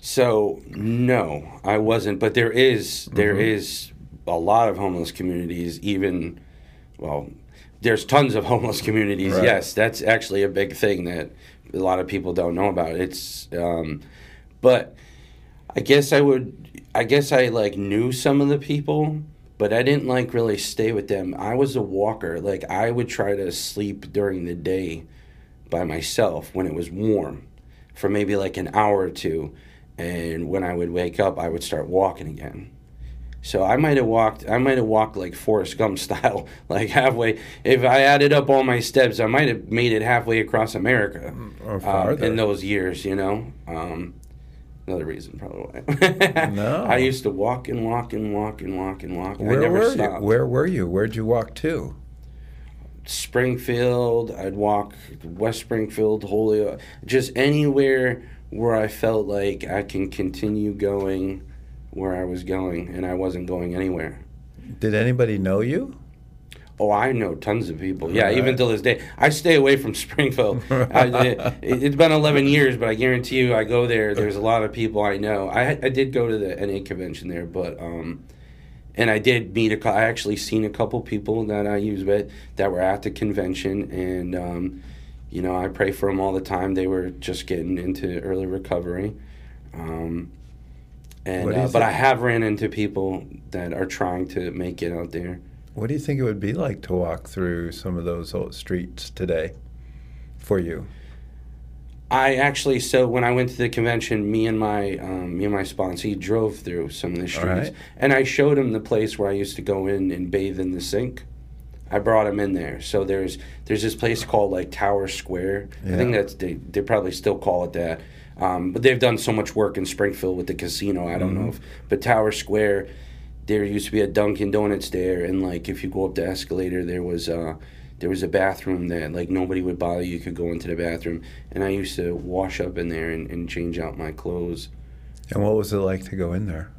So, no, I wasn't, but there is there Mhm. is a lot of homeless communities even well, there's tons of homeless communities. Right. Yes, that's actually a big thing that a lot of people don't know about. It's um but I guess I would I guess I like knew some of the people, but I didn't like really stay with them. I was a walker. Like I would try to sleep during the day by myself when it was warm for maybe like an hour or two. And when I would wake up, I would start walking again. So I might have walked. I might have walked like Forrest Gump style, like halfway. If I added up all my steps, I might have made it halfway across America Or um, in those years. You know, um, another reason probably. No. I used to walk and walk and walk and walk and walk. I Where never were stopped. you? Where were you? Where'd you walk to? Springfield. I'd walk West Springfield, Holyoke, just anywhere where I felt like I can continue going where I was going, and I wasn't going anywhere. Did anybody know you? Oh, I know tons of people. Yeah, Right. even till this day, I stay away from Springfield. I, it, it's been 11 years, but I guarantee you, I go there. There's a lot of people I know. I I did go to the NA convention there, but um, and I did meet a. I actually seen a couple people that I use with that were at the convention, and um, you know, I pray for them all the time. They were just getting into early recovery. Um, and What do you uh, but I have ran into people that are trying to make it out there. What do you think it would be like to walk through some of those old streets today for you? I actually so when I went to the convention, me and my um, me and my sponsor he drove through some of the streets, right. and I showed him the place where I used to go in and bathe in the sink. I brought him in there. So there's there's this place called like Tower Square. I think Yeah. that's they they probably still call it that, um, but they've done so much work in Springfield with the casino. I don't know if but Tower Square. There used to be a Dunkin' Donuts there, and like if you go up the escalator, there was uh, there was a bathroom that like nobody would bother. You could go into the bathroom, and I used to wash up in there and, and change out my clothes. And what was it like to go in there?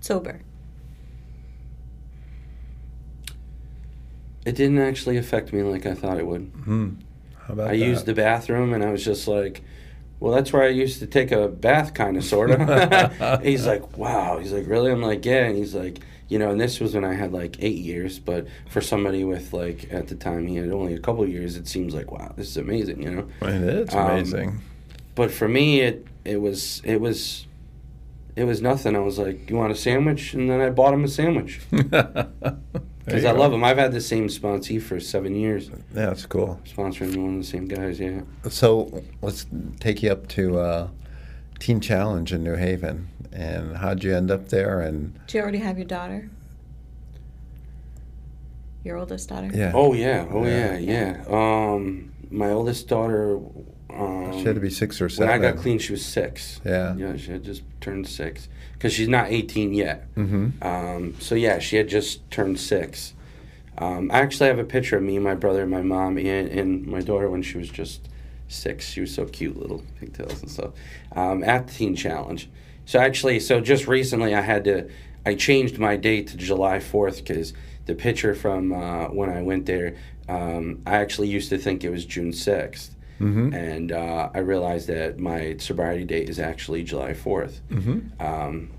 Sober. It didn't actually affect me like I thought it would. Hmm. How about that? I that? used the bathroom, and I was just like, "Well, that's where I used to take a bath, kind of, sort of." he's like, "Wow." He's like, "Really?" I'm like, "Yeah." And he's like, "You know," and this was when I had like eight years, but for somebody with like at the time he had only a couple years, it seems like, "Wow, this is amazing," you know. It is Um, amazing. But for me, it it was it was it was nothing. I was like, "You want a sandwich?" And then I bought him a sandwich because I love him. I've had the same sponsee for seven years, Yeah, that's cool. sponsoring one of the same guys. Yeah. So let's take you up to uh, Teen Challenge in New Haven. And how'd you end up there? And Do you already have your daughter? Your oldest daughter? yeah, Oh yeah, oh Yeah. yeah, yeah. Um, my oldest daughter. Um, she had to be six or seven. when seven. I got clean, she was six. Yeah. Yeah, she had just turned six because she's not eighteen yet. Mm-hmm. Um, so yeah, she had just turned six. Um, I actually have a picture of me, and my brother, my mom, and, and my daughter when she was just six. She was so cute, little pigtails and stuff. Um, at the Teen Challenge. So actually, so just recently, I had to, I changed my date to July fourth because the picture from uh, when I went there, um, I actually used to think it was June sixth. Mm-hmm. And uh, I realized that my sobriety date is actually July 4th. Mm-hmm. Um,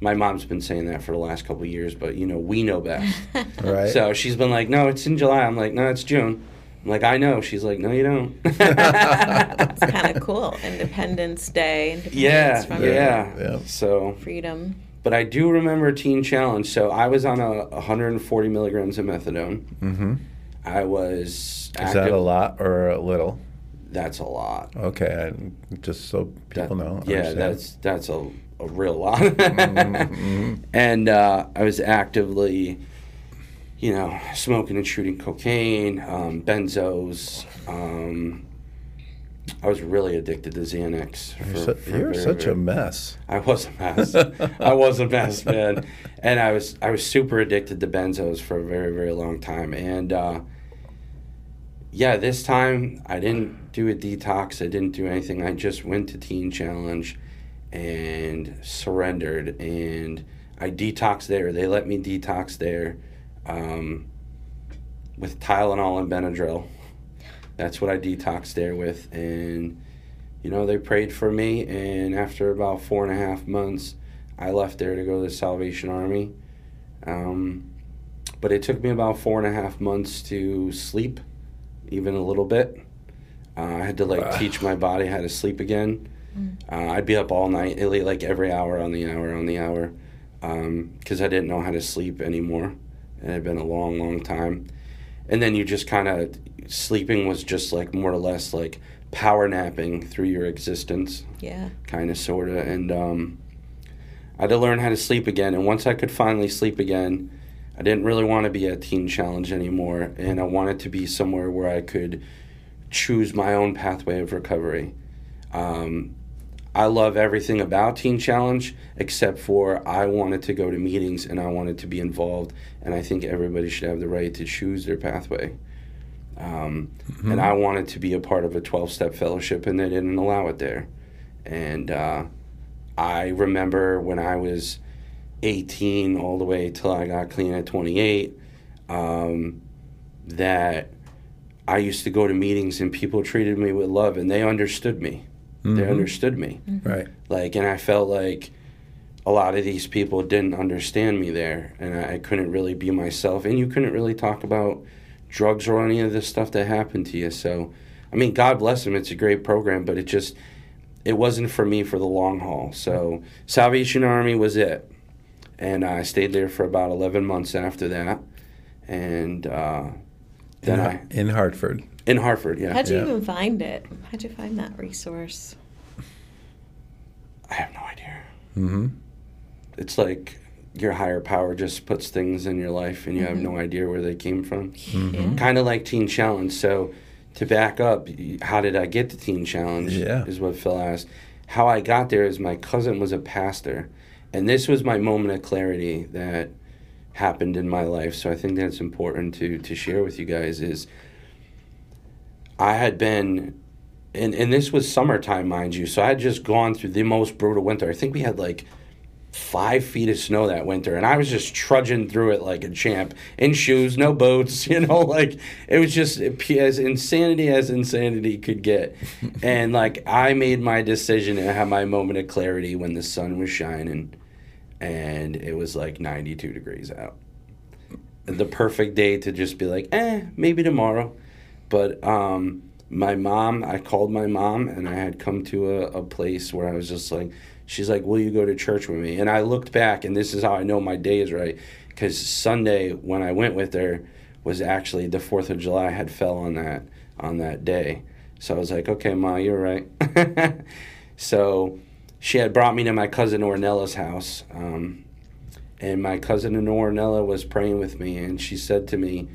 my mom's been saying that for the last couple of years, but you know, we know best. Right. So she's been like, no, it's in July. I'm like, no, it's June. I'm like, I know. She's like, no, you don't. It's kind of cool. Independence Day. Independence yeah, from yeah, Yeah. So, Freedom. but I do remember a Teen Challenge. So I was on a 140 milligrams of methadone. Mm-hmm. I was. Is that a lot or a little? That's a lot. Okay, I, just so people That- know. Yeah, understand. that's that's a, a real lot. Mhm. And uh, I was actively, you know, smoking and shooting cocaine, um, benzos. Um, I was really addicted to Xanax. You're, for- su- for you're such a mess. I was a mess. I was a mess, man. And I was I was super addicted to benzos for a very very long time. And uh, yeah, this time I didn't do a detox. I didn't do anything. I just went to Teen Challenge and surrendered. And I detoxed there. They let me detox there um, with Tylenol and Benadryl. That's what I detoxed there with. And you know, they prayed for me, and after about four and a half months, I left there to go to the Salvation Army. Um, but it took me about four and a half months to sleep, even a little bit. Uh, I had to like Ah. teach my body how to sleep again. Uh, I'd be up all night, like every hour on the hour on the hour, because I didn't know how to sleep anymore. And It had been a long, long time. And then you just kind of sleeping was just like more or less like power napping through your existence, Yeah. kind of, sort of. And um, I had to learn how to sleep again. And once I could finally sleep again, I didn't really want to be at Teen Challenge anymore. And I wanted to be somewhere where I could choose my own pathway of recovery. Um, I love everything about Teen Challenge except for I wanted to go to meetings and I wanted to be involved, and I think everybody should have the right to choose their pathway. Um, And I wanted to be a part of a 12 step fellowship, and they didn't allow it there. And uh, I remember when I was 18 all the way till I got clean at 28 um, that I used to go to meetings and people treated me with love and they understood me. They understood me. Right. Like, and I felt like a lot of these people didn't understand me there, and I, I couldn't really be myself. And you couldn't really talk about drugs or any of the stuff that happened to you. So, I mean, God bless them. It's a great program, but it just it wasn't for me for the long haul. So, Salvation Army was it, and I stayed there for about eleven months after that, and uh, then in, I in Hartford. in Hartford. Yeah, How'd you Yeah. even find it? How'd you find that resource? I have no idea. Mm-hmm. it's like your higher power just puts things in your life and you have no idea where they came from. Yeah. Kind of like Teen Challenge. So, to back up, how did I get to Teen Challenge? Yeah. Is what Phil asked. How I got there is my cousin was a pastor. And this was my moment of clarity that happened in my life. So, I think that's important to, to share with you guys is I had been. And, and this was summertime, mind you. So I had just gone through the most brutal winter. I think we had like five feet of snow that winter, and I was just trudging through it like a champ in shoes, no boots, you know, like it was just as insanity as insanity could get. and like I made my decision and had my moment of clarity when the sun was shining, and it was like 92 degrees out. The perfect day to just be like, eh, maybe tomorrow. But um, my mom, I called my mom, and I had come to a, a place where I was just like, she's like, Will you go to church with me? And I looked back, and this is how I know my day is right. Because Sunday, when I went with her, was actually the 4th of July had fell on that on that day. So I was like, okay, Ma, you're right. so she had brought me to my cousin Ornella's house. Um, and my cousin Ornella was praying with me, and she said to me,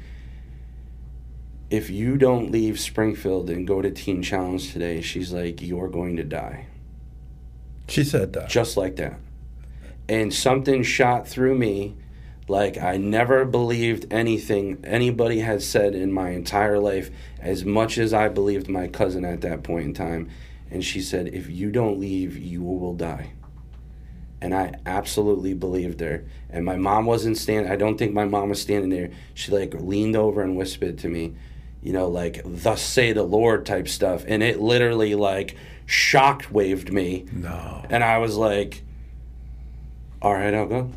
if you don't leave Springfield and go to Teen Challenge today, she's like, you're going to die. She said that. Just like that. And something shot through me like I never believed anything anybody had said in my entire life as much as I believed my cousin at that point in time. And she said, if you don't leave, you will die. And I absolutely believed her. And my mom wasn't standing, I don't think my mom was standing there. She like leaned over and whispered to me, you know, like, thus say the Lord type stuff. And it literally like shock waved me. No. And I was like, all right, I'll go.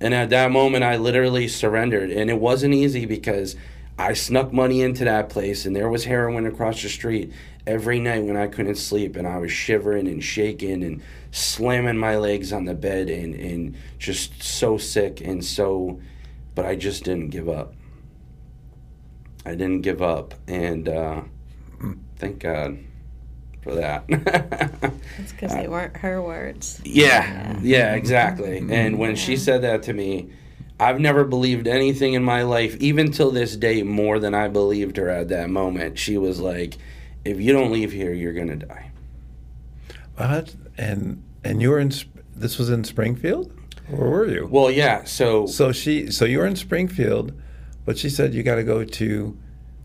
And at that moment, I literally surrendered. And it wasn't easy because I snuck money into that place and there was heroin across the street every night when I couldn't sleep. And I was shivering and shaking and slamming my legs on the bed and, and just so sick and so, but I just didn't give up. I didn't give up. And uh, thank God for that. It's because they weren't her words. Yeah, yeah, exactly. And when she said that to me, I've never believed anything in my life, even till this day, more than I believed her at that moment. She was like, "If you don't leave here, you're gonna die." What? And and you were in. This was in Springfield. Where were you? Well, yeah. So, So she. So you were in Springfield, but she said you got to go to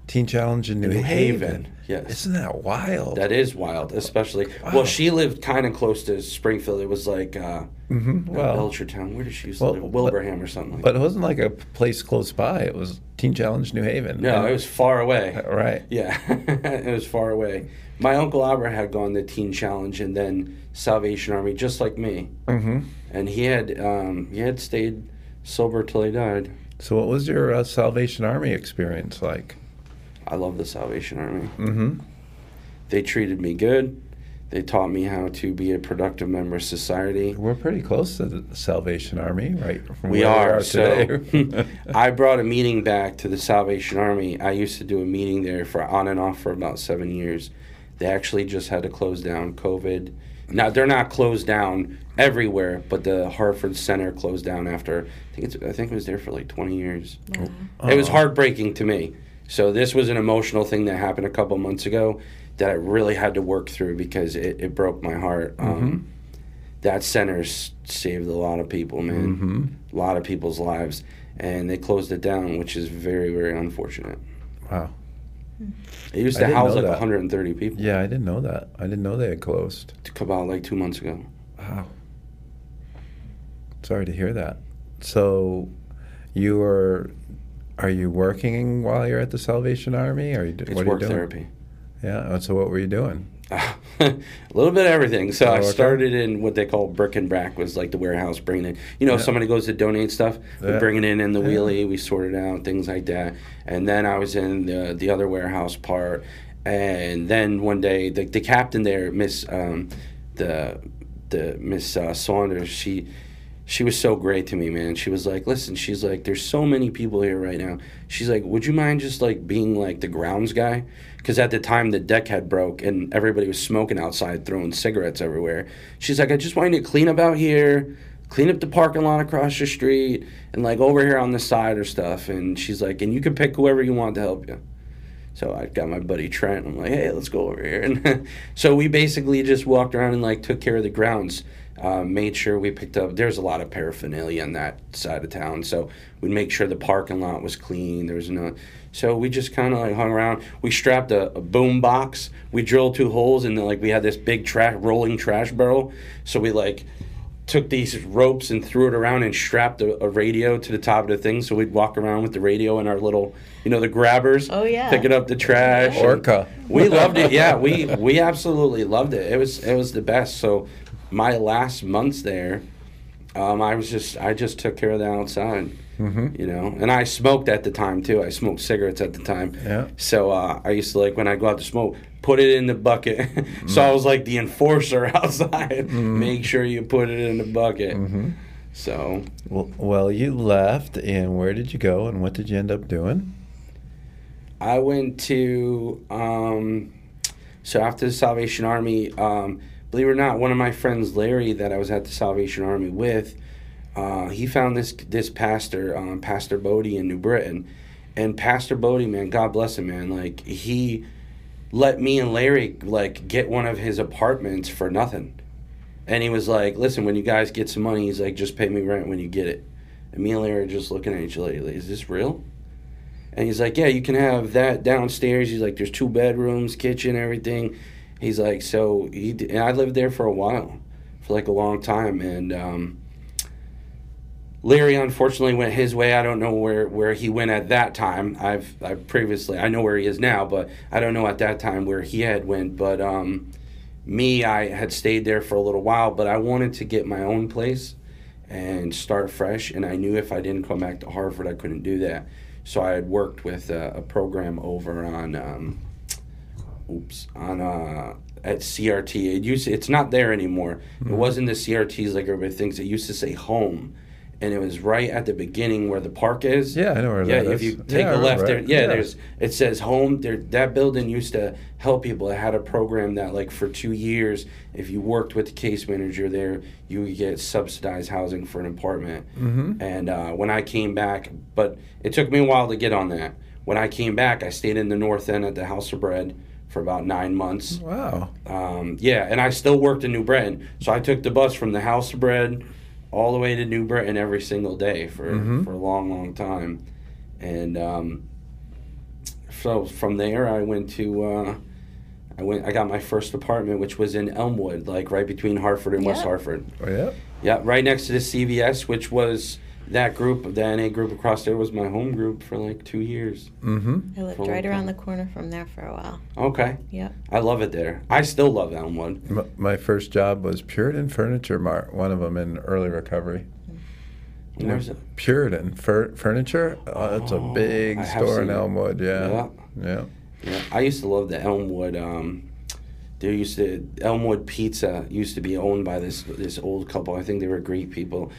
Teen Challenge in New, New Haven. Haven, yes. Isn't that wild? that is wild, especially. Wow. Well, she lived kind of close to Springfield. It was like uh, hmm Well, Belchertown. Where did she used to well, live? but- Wilbraham or something like but it wasn't like a place close by. It was Teen Challenge New Haven. No, And- it was far away. right. Yeah, it was far away. My uncle Albert had gone to Teen Challenge and then Salvation Army, just like me, hmm and he had um, he had stayed sober till he died. So what was your uh, Salvation Army experience like? I love the Salvation Army. Mm-hmm. They treated me good. They taught me how to be a productive member of society. We're pretty close to the Salvation Army, right? from We where are. So today. I brought a meeting back to the Salvation Army. I used to do a meeting there for on and off for about seven years. They actually just had to close down COVID. Now they're not closed down everywhere, but the Hartford Center closed down after I think it's I think it was there for like twenty years. It was Oh. heartbreaking to me. So this was an emotional thing that happened a couple months ago. that I really had to work through because it, it broke my heart. Um, that center saved a lot of people, man. A lot of people's lives. And they closed it down, which is very, very unfortunate. Wow. It used to house like that. 130 people. Yeah, I didn't know that. I didn't know they had closed. To come out like two months ago. Wow. Sorry to hear that. So, you are are you working while you're at the Salvation Army? Are you do- It's what are you work doing? therapy. Yeah. So what were you doing? a little bit of everything. So Oh, I started in what they call brick and brack, was like the warehouse bringing in. You know, if Yeah. somebody goes to donate stuff, we Yeah. bring it in in the Yeah. wheelie, we sort it out, things like that. And then I was in the the other warehouse part. And then one day, the, the captain there, Miss um, the the Miss uh, Saunders, she she was so great to me, man. She was like, listen, she's like, there's so many people here right now. She's like, would you mind just like being like the grounds guy? Because at the time the deck had broke and everybody was smoking outside, throwing cigarettes everywhere. She's like, I just want you to clean up out here, clean up the parking lot across the street, and like over here on the side or stuff. And she's like, and you can pick whoever you want to help you. So I got my buddy Trent. I'm like, hey, let's go over here. And so we basically just walked around and like took care of the grounds. Uh, made sure we picked up. There's a lot of paraphernalia on that side of town, so we'd make sure the parking lot was clean. There was no. So we just kind of like hung around. We strapped a, a boom box. We drilled two holes, and then like we had this big trash rolling trash barrel. So we like took these ropes and threw it around and strapped a, a radio to the top of the thing so we'd walk around with the radio and our little you know the grabbers Oh, yeah. picking up the trash and Orca. we loved it yeah we we absolutely loved it it was it was the best so my last months there um, i was just i just took care of the outside Mm-hmm. you know? And i smoked at the time too. I smoked cigarettes at the time. Yeah. so uh, i used to like when i go out to smoke put it in the bucket. So i was like the enforcer outside. Make sure you put it in the bucket. So. Well, well, you left, and where did you go, and what did you end up doing? I went to um, so after the Salvation Army. Um, believe it or not, one of my friends, Larry, that I was at the Salvation Army with, uh, he found this this pastor, um, Pastor Bodie in New Britain, and Pastor Bodie, man, God bless him, man. Like he let me and Larry like get one of his apartments for nothing, and he was like, "Listen, when you guys get some money, he's like, just pay me rent when you get it." And me and Larry are just looking at each other like, "Is this real?" And he's like, yeah, you can have that downstairs. He's like, there's two bedrooms, kitchen, everything. He's like, so he and I lived there for a while, for like a long time. And um, Larry unfortunately went his way. I don't know where, where he went at that time. I've I previously I know where he is now, but I don't know at that time where he had went. But um, me, I had stayed there for a little while, but I wanted to get my own place and start fresh. And I knew if I didn't come back to Hartford, I couldn't do that. So I had worked with a, a program over on, um, oops, on uh, at CRT. It used it's not there anymore. It wasn't the CRTs like everybody thinks. It used to say home, and it was right at the beginning where the park is. Yeah, I know where that is. Yeah, if you take Yeah, a left there, yeah, Yeah. there's it says home. There, that building used to help people. It had a program that, like, for two years, if you worked with the case manager there, you would get subsidized housing for an apartment. Mm-hmm. And uh, when I came back, but it took me a while to get on that. When I came back, I stayed in the North End at the House of Bread for about nine months. Wow. Um, yeah, and I still worked in New Britain, so I took the bus from the House of Bread all the way to New Britain every single day for Mhm. for a long, long time, and um, so from there I went to uh, I went I got my first apartment, which was in Elmwood, like right between Hartford and West Hartford. Oh, yeah. Yeah, right next to the CVS, which was that group, the NA group across there was my home group for like two years. Mm-hmm. I lived Full right around the corner from there for a while. Okay, Yep. I love it there. I still love Elmwood. M- my first job was Puritan Furniture Mart, one of them in early recovery. Where's it? Puritan Fur- Furniture. Oh, it's a Oh, big I store in. Elmwood. Yeah. Yeah. Yeah. Yeah, I used to love the Elmwood. Um, there used to Elmwood Pizza used to be owned by this this old couple. I think they were Greek people.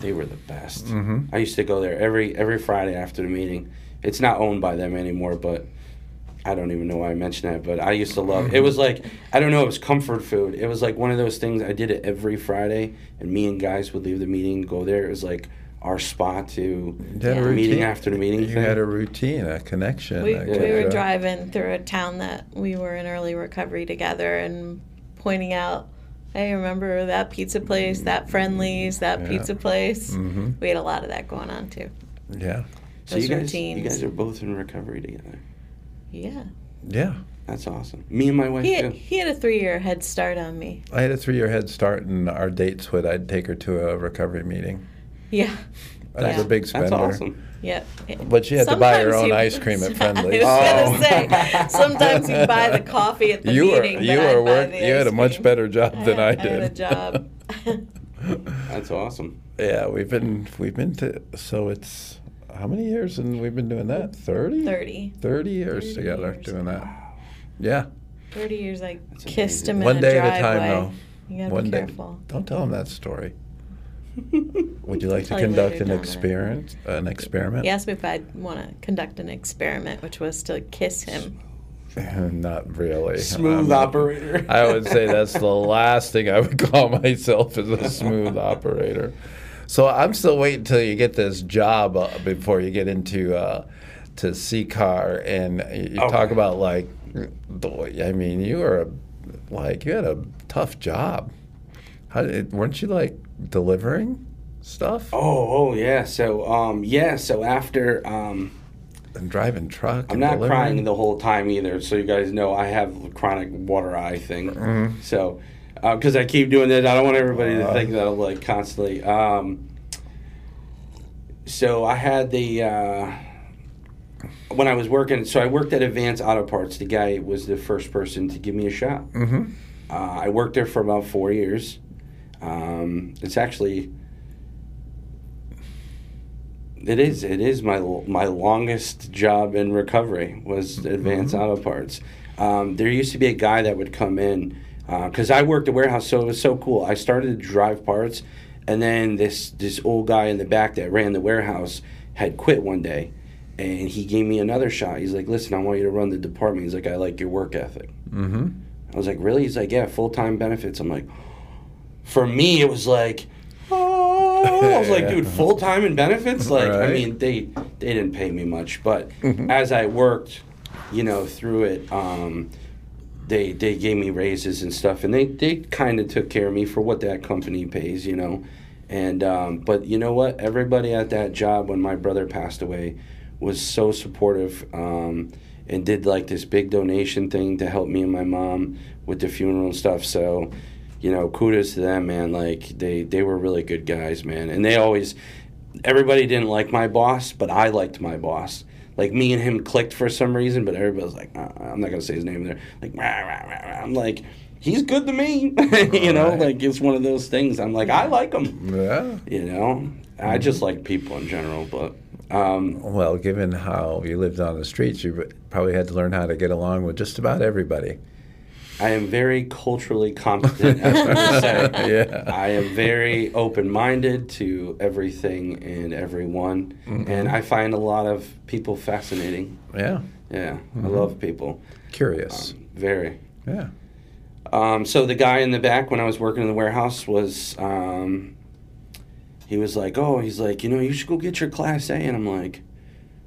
They were the best. Mhm. I used to go there every every Friday after the meeting. It's not owned by them anymore, but I don't even know why I mentioned that. But I used to love. It was like I don't know. It was comfort food. It was like one of those things. I did it every Friday, and me and guys would leave the meeting, go there. It was like our spot to You a Yeah. routine. meeting after the meeting You thing. had a routine, a connection. We, that we were uh, driving through a town that we were in early recovery together and pointing out, hey, remember that pizza place, that Friendlies, that Yeah. pizza place? Mhm. We had a lot of that going on too. Yeah, so those you guys, routines. you guys are both in recovery together. Yeah. yeah. That's awesome. Me and my wife He had, too. he had a three year head start on me. I had a three-year head start, and our dates would I'd take her to a recovery meeting. Yeah. I was Yeah. a big That's spender. awesome. Yep. But she had to buy her own he- ice cream at Friendly's. I was Oh. gonna say sometimes you buy the coffee at the You were meeting. you but I'd were buy work. the You had a much cream. better job than I had- did. I had a job. That's awesome. Yeah, we've been we've been to so it's how many years and we've been doing that 30? 30. 30 years 30 together years. doing that. Yeah, 30 years I That's kissed amazing. him one in day a at a time though. You gotta One be day. careful. Don't tell him that story. Would you like to conduct an experiment? An experiment? He asked me if I'd want to conduct an experiment, which was to kiss him. Not really. Smooth Um, operator. I would say that's the last thing I would call myself as a smooth operator. So I'm still waiting until you get this job uh, before you get into uh, to C-CAR and you, you Okay. talk about like, I mean, you were a, like you had a tough job. How weren't you like delivering stuff Oh, oh yeah. So um, yeah. So after um, and driving truck? I'm not delivering? crying the whole time either. So you guys know I have chronic water eye thing. Mhm. So because I keep doing it, I don't want everybody to Uh. think that I'm like constantly. Um, so I had the uh, when I was working. So I worked at Advanced Auto Parts. The guy was the first person to give me a shot. Mhm. Uh, I worked there for about four years. Um, it's actually it is it is my my longest job in recovery was Advanced Mhm. Auto Parts. Um, there used to be a guy that would come in because I worked a warehouse, so it was so cool. I started to drive parts, and then this this old guy in the back that ran the warehouse had quit one day, and he gave me another shot. He's like, "Listen, I want you to run the department." He's like, "I like your work ethic." Mhm. I was like, really? He's like, yeah, full time benefits. I'm like, for me, it was like, oh, I was like, dude, full time and benefits. Like, I mean, they they didn't pay me much, but Mhm. as I worked, you know, through it, um, they they gave me raises and stuff, and they they kind of took care of me for what that company pays, you know. And um, but you know what? Everybody at that job when my brother passed away was so supportive um, and did like this big donation thing to help me and my mom with the funeral and stuff. So, you know, kudos to them, man. Like they they were really good guys, man. And they always everybody didn't like my boss, but I liked my boss. Like me and him clicked for some reason, but everybody was like, uh, I'm not gonna say his name there. Like, rah, rah, rah. I'm like, he's good to me, you know. Right. Like it's one of those things. I'm like, I like him, Yeah. you know. I just like people in general, but um, Well, given how you lived on the streets, you probably had to learn how to get along with just about everybody. I am very culturally competent, as say. Yeah. I am very open minded to everything and everyone, Mm-hmm. and I find a lot of people fascinating. Yeah. Yeah, Mm-hmm. I love people. Curious. Um, very. yeah. Um, so the guy in the back when I was working in the warehouse was, um, he was like, oh, he's like, you know, you should go get your class A, and I'm like,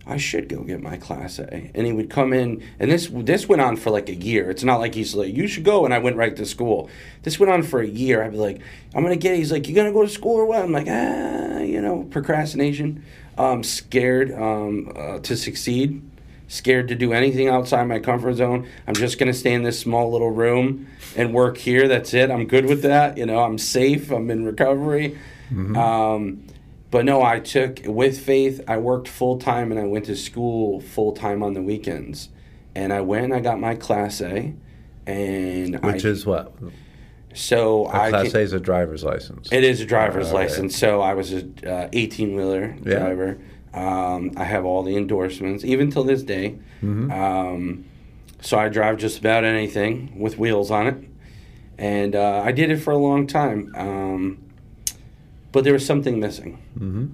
I should go get my class A. And he would come in, and this this went on for like a year. It's not like he's like, you should go, and I went right to school. This went on for a year. I'd be like, I'm gonna get. it. He's like, you gonna go to school or what? I'm like, ah, you know, procrastination. Um, scared um, uh, to succeed. Scared to do anything outside my comfort zone. I'm just gonna stay in this small little room and work here. That's it. I'm good with that. You know, I'm safe. I'm in recovery. Um, but no, I took with faith. I worked full time and I went to school full time on the weekends. And I went. and I got my class A, and Which I, is what? so A I class can- A is a driver's license. it is a driver's Okay. license. So I was a 18 wheeler Yeah. driver. Um, I have all the endorsements, even till this day. Mhm. Um, so I drive just about anything with wheels on it, and uh, I did it for a long time. Um, but there was something missing. Mhm.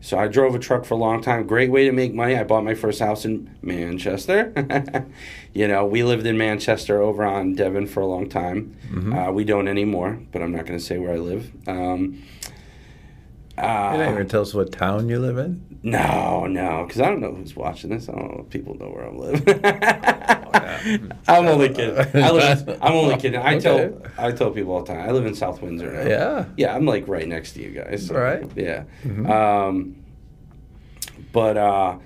So I drove a truck for a long time. Great way to make money. I bought my first house in Manchester. you know, we lived in Manchester over on Devon for a long time. Mhm. Uh, we don't anymore, but I'm not going to say where I live. Um, Uh, You didn't even tell us what town you live in. No, no, because I don't know who's watching this. I don't know if people know where I live. I'm only kidding. I live, I'm only kidding. I Okay. tell I tell people all the time. I live in South Windsor now. Yeah. Yeah, I'm like right next to you guys. so, Right. Yeah. Um, but uh,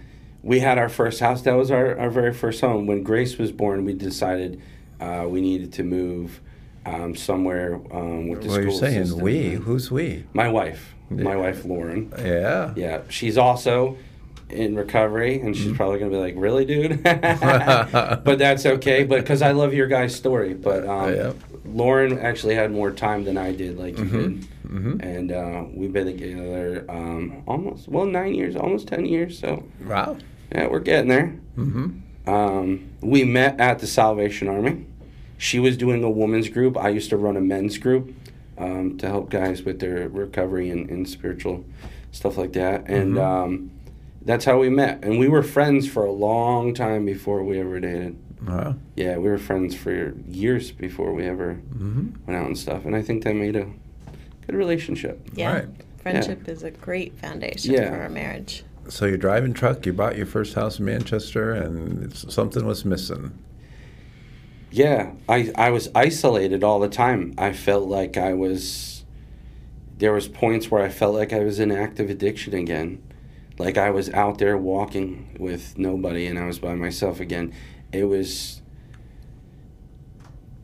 we had our first house. That was our, our very first home. When Grace was born, we decided uh, we needed to move um, somewhere um, with the Well, you're school saying system. we. Who's we? My wife. My wife, Lauren. Yeah. Yeah, she's also in recovery, and Mm-hmm. she's probably gonna be like, "Really, dude?" but that's okay. But because I love your guys' story, but um, Yeah. Lauren actually had more time than I did, like you did, Mhm. and uh, we've been together um, almost well nine years, almost ten years. So Wow. yeah, we're getting there. Mm-hmm. Um, we met at the Salvation Army. She was doing a women's group. I used to run a men's group um, to help guys with their recovery and, and spiritual stuff like that. And Mhm. um, that's how we met. And we were friends for a long time before we ever dated. Wow. Yeah, we were friends for years before we ever Mm-hmm. went out and stuff. And I think that made a good relationship. Yeah. Right. Friendship is a great foundation Yeah. for a marriage. So you're driving truck. You bought your first house in Manchester, and it's, something was missing. Yeah, I, I was isolated all the time. I felt like I was there was points where I felt like I was in active addiction again. Like I was out there walking with nobody and I was by myself again. It was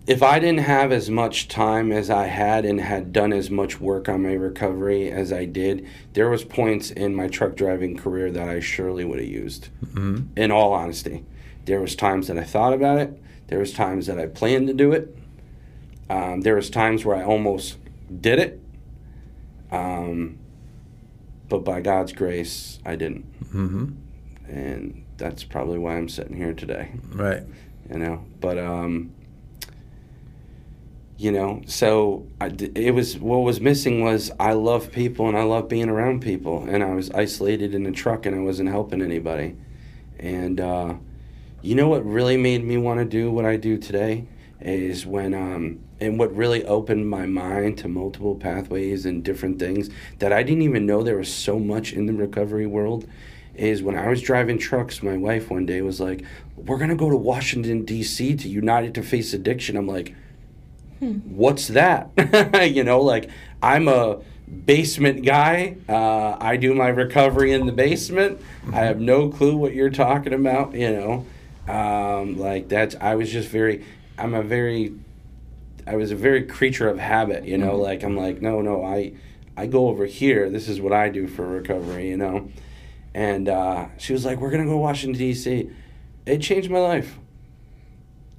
if I didn't have as much time as I had and had done as much work on my recovery as I did, there was points in my truck driving career that I surely would have used Mm-hmm. in all honesty. There was times that I thought about it. There was times that I planned to do it. Um, there was times where I almost did it. Um, but by God's grace, I didn't. Mm-hmm. And that's probably why I'm sitting here today, Right. you know. But, um, you know, so I it was what was missing was I love people and I love being around people. And I was isolated in a truck and I wasn't helping anybody. And, uh, you know what really made me want to do what I do today is when um and what really opened my mind to multiple pathways and different things that I didn't even know there was so much in the recovery world is when I was driving trucks my wife one day was like we're going to go to Washington DC to Unite to Face Addiction. I'm like what's that? You know like I'm a basement guy uh, I do my recovery in the basement. I have no clue what you're talking about you know um, like that's I was just very I'm a very I was a very creature of habit you know like I'm like no no I I go over here this is what I do for recovery you know and uh, she was like we're gonna go Washington D.C. it changed my life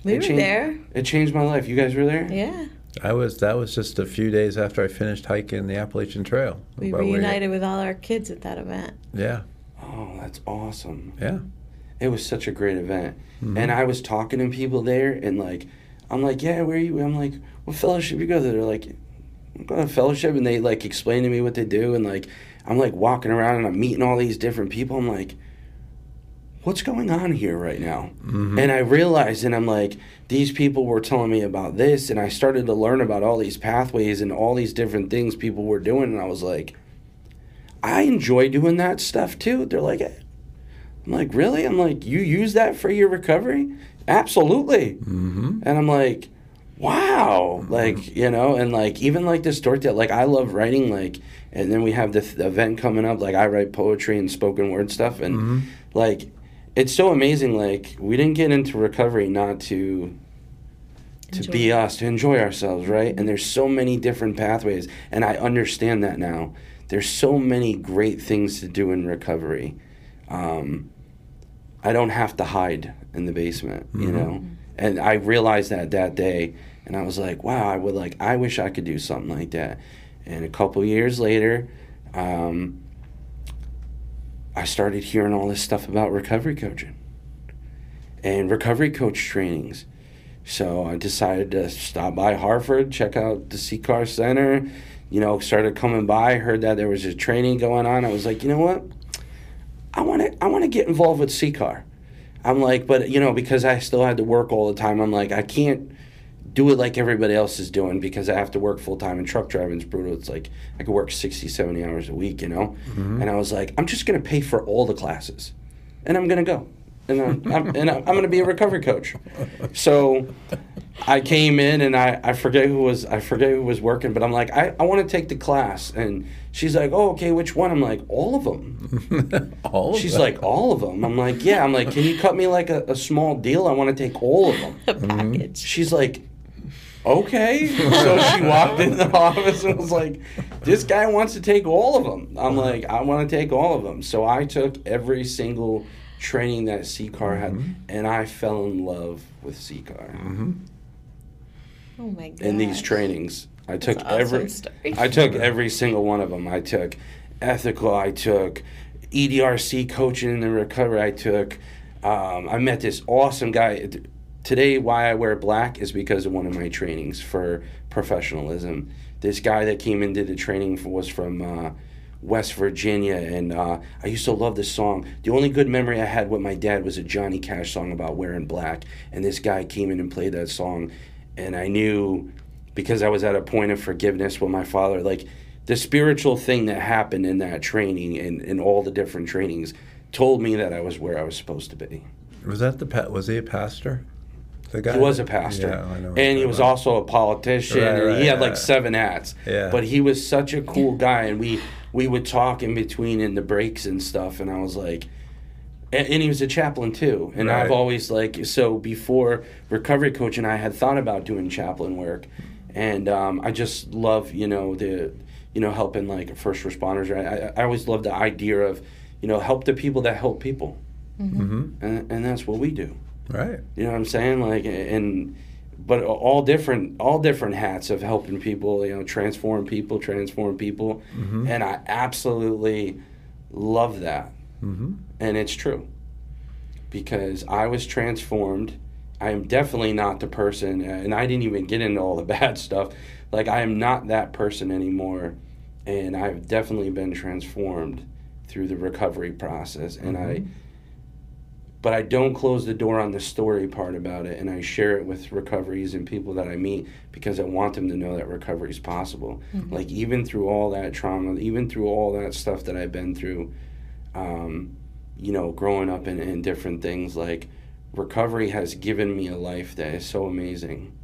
We It were changed- there. it changed my life you guys were there Yeah. I was. That was just a few days after I finished hiking the Appalachian Trail. We But reunited with all our kids at that event. Yeah. oh that's awesome Yeah. It was such a great event. Mhm. and i was talking to people there and like i'm like yeah where are you i'm like what fellowship you go to? They're like i'm going to fellowship? And they like explain to me what they do and like i'm like walking around and i'm meeting all these different people. I'm like what's going on here right now? Mhm. and i realized and i'm like these people were telling me about this. And i started to learn about all these pathways and all these different things people were doing. And i was like i enjoy doing that stuff too. They're like I'm like, really? I'm like, you use that for your recovery? Absolutely. Mm-hmm. And I'm like, wow. Like, you know, and like, even like this story, like, I love writing, like, and then we have this event coming up, like, I write poetry and spoken word stuff. And Mhm. like, it's so amazing. Like, we didn't get into recovery not to. To Enjoy. be us, to enjoy ourselves, right? And there's so many different pathways, and I understand that now. There's so many great things to do in recovery. Um, I don't have to hide in the basement, you Mhm. know. And I realized that that day, and I was like, wow, I would like, I wish I could do something like that. And a couple years later, um, I started hearing all this stuff about recovery coaching and recovery coach trainings. So I decided to stop by Hartford, check out the CCAR Center. You know, started coming by, heard that there was a training going on. I was like, you know what? I want to I want to get involved with CCAR. I'm like, but you know, because I still had to work all the time, I'm like, I can't do it like everybody else is doing because I have to work full time and truck driving is brutal. It's like I could work 60, 70 hours a week, you know? Mm-hmm. And I was like, I'm just going to pay for all the classes and I'm going to go. And I'm, I'm, and I'm going to be a recovery coach. So I came in and I, I forget who was I forget who was working, but I'm like I, I want to take the class and she's like oh okay which one? I'm like all of them All of she's them. like all of them I'm like yeah. I'm like can you cut me like a, a small deal? I want to take all of them A package. she's like okay. So she walked in the office and was like this guy wants to take all of them I'm uh-huh. like I want to take all of them so I took every single training that CCAR had mm-hmm. and I fell in love with CCAR. Mm-hmm. Oh my god. in these trainings. I took awesome every story. I took every single one of them. I took ethical. I took EDRC coaching and recovery. I took. Um, I met this awesome guy. Today, why I wear black is because of one of my trainings for professionalism. This guy that came and did the training for, was from uh, West Virginia, and uh, I used to love this song. The only good memory I had with my dad was a Johnny Cash song about wearing black, and this guy came in and played that song, and I knew because I was at a point of forgiveness with my father, like the spiritual thing that happened in that training and in all the different trainings told me that I was where I was supposed to be. was that the pa- was he a pastor? The guy He was a pastor, Yeah, and he was about. also a politician, Right, and right, he had like seven hats. Yeah. But he was such a cool guy, and we we would talk in between in the breaks and stuff, and I was like. And, and he was a chaplain too, and I've always like so before recovery coach and I had thought about doing chaplain work, and um, I just love you know the you know helping like first responders. Right? I, I always love the idea of you know help the people that help people, Mhm. and and that's what we do. Right. You know what I'm saying? Like, and but all different, all different hats of helping people. You know, transform people, transform people, and I absolutely love that, Mm-hmm. and it's true because I was transformed. I am definitely not the person, uh, and I didn't even get into all the bad stuff. Like, I am not that person anymore, and I've definitely been transformed through the recovery process, and I mm-hmm. but I don't close the door on the story part about it, and I share it with recoveries and people that I meet because I want them to know that recovery is possible. Mm-hmm. Like even through all that trauma, even through all that stuff that I've been through, um, you know, growing up in, in different things, like recovery has given me a life that is so amazing,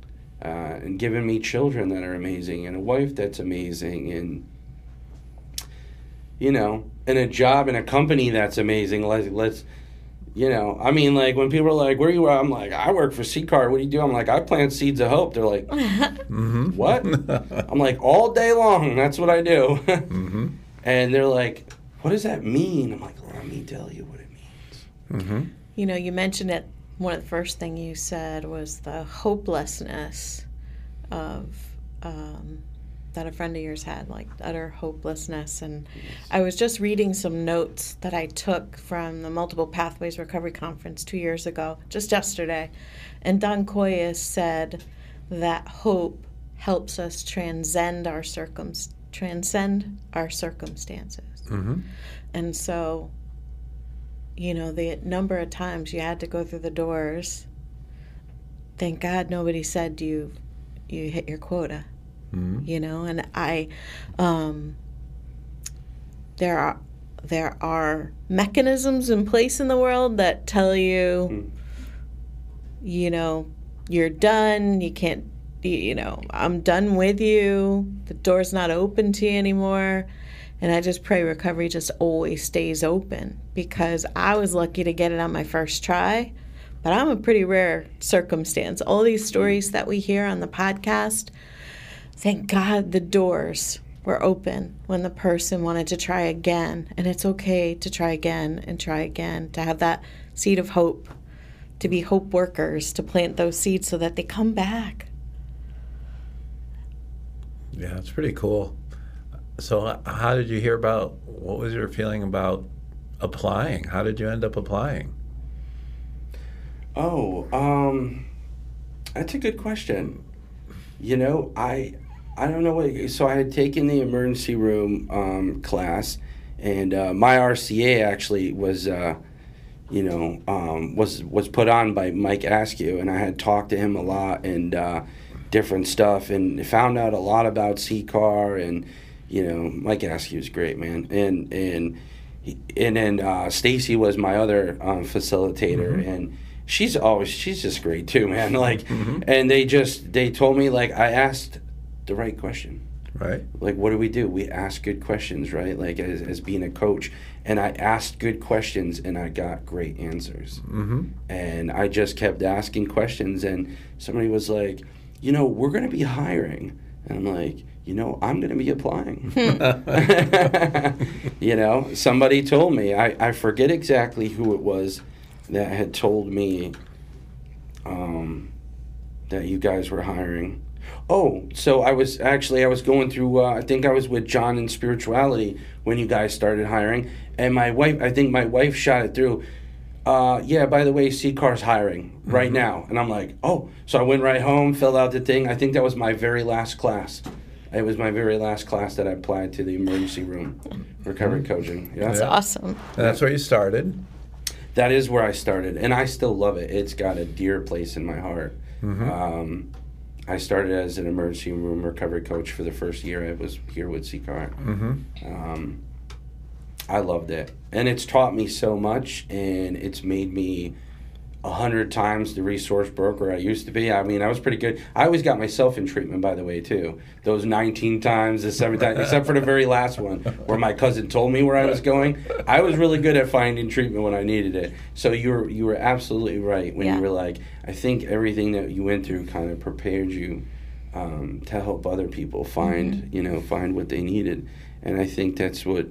uh, and given me children that are amazing, and a wife that's amazing, and you know, and a job and a company that's amazing. Let's let's you know, I mean, like when people are like, "Where you?" Are? I'm like, "I work for CCAR. What do you do?" I'm like, "I plant seeds of hope." They're like, Mm-hmm. "What?" I'm like, "All day long. That's what I do." mm-hmm. and they're like, "What does that mean?" I'm like, "Let me tell you what it means." Mm-hmm. You know, you mentioned it. One of the first thing you said was the hopelessness of um, that a friend of yours had, like utter hopelessness. And I was just reading some notes that I took from the Multiple Pathways Recovery Conference two years ago, just yesterday. And Don Coyhis said that hope helps us transcend our circum transcend our circumstances. Mm-hmm. And so, you know, the number of times you had to go through the doors, thank God nobody said you you hit your quota, Mm-hmm. you know, and I um there are there are mechanisms in place in the world that tell you Mm. you know, you're done, you can't you- you know, I'm done with you. The door's not open to you anymore. And I just pray recovery just always stays open because I was lucky to get it on my first try, but I'm a pretty rare circumstance. All these stories that we hear on the podcast, thank God the doors were open when the person wanted to try again. And it's okay to try again and try again, to have that seed of hope, to be hope workers, to plant those seeds so that they come back. Yeah, it's pretty cool. So, how did you hear about? What was your feeling about applying? How did you end up applying? Oh, um, that's a good question. You know, I I don't know what. So I had taken the emergency room um, class, and uh, my RCA actually was, uh, you know, um, was was put on by Mike Askew, and I had talked to him a lot, and uh, different stuff and found out a lot about CCAR and you know Mike Askew was great man. And and he- and then uh, Stacy was my other um, facilitator and she's always she's just great too man. Like and they just they told me like I asked the right question. Right. like what do we do? We ask good questions right? Like as, as being a coach. And i asked good questions and i got great answers. Mm-hmm. and i just kept asking questions and somebody was like you know we're going to be hiring. And i'm like you know i'm going to be applying you know somebody told me I, I forget exactly who it was that had told me um, that you guys were hiring Oh, so I was actually I was going through. Uh, I think I was with John in spirituality when you guys started hiring, and my wife. I think my wife shot it through. Uh, yeah, by the way, CCAR's hiring right now, and I'm like, oh. So I went right home, filled out the thing. I think that was my very last class. It was my very last class that I applied to the emergency room recovery coaching. Yeah, That's awesome. And that's where you started. that is where I started, and I still love it. It's got a dear place in my heart. Um, I started as an emergency room recovery coach for the first year I was here with CCAR. Mm-hmm. Um, I loved it, and it's taught me so much, and it's made me a hundred times the resource broker I used to be. I mean, I was pretty good. I always got myself in treatment, by the way, too. Those 19 times, the seven times, except for the very last one where my cousin told me where I was going. I was really good at finding treatment when I needed it. So you were you were absolutely right when Yeah. you were like, I think everything that you went through kind of prepared you um, to help other people find you know find what they needed, and I think that's what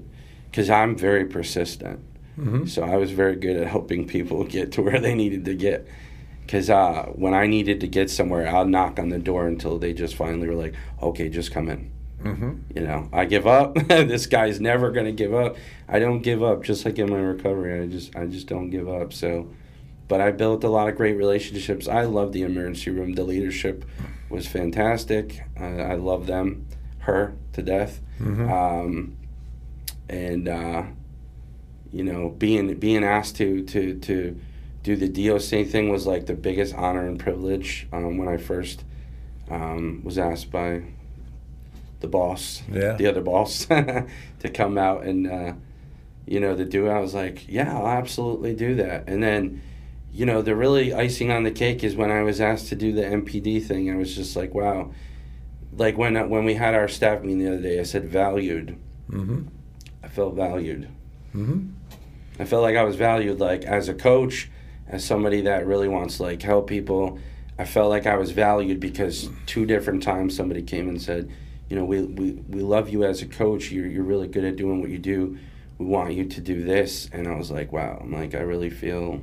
because I'm very persistent. Mm-hmm. So I was very good at helping people get to where they needed to get. Because uh, when I needed to get somewhere, I'll knock on the door until they just finally were like, okay, just come in. Mm-hmm. You know, I give up. this guy's never going to give up. I don't give up, just like in my recovery. I just, I just don't give up. So, but I built a lot of great relationships. I love the emergency room. The leadership was fantastic. I, I love them, her to death. Mm-hmm. Um, and uh, you know, being being asked to to to do the DOC thing was like the biggest honor and privilege um, when I first um, was asked by the boss, Yeah. the other boss, to come out and uh, you know to do it. I was like, yeah, I'll absolutely do that. And then, you know, the really icing on the cake is when I was asked to do the MPD thing. I was just like, wow. Like when when we had our staff meeting the other day, I said valued. Mm-hmm. I felt valued. Mm-hmm. I felt like I was valued, like as a coach, as somebody that really wants to like help people. I felt like I was valued because two different times somebody came and said, you know, we, we, we love you as a coach. You're, you're really good at doing what you do. We want you to do this. And I was like, wow. I'm like, I really feel,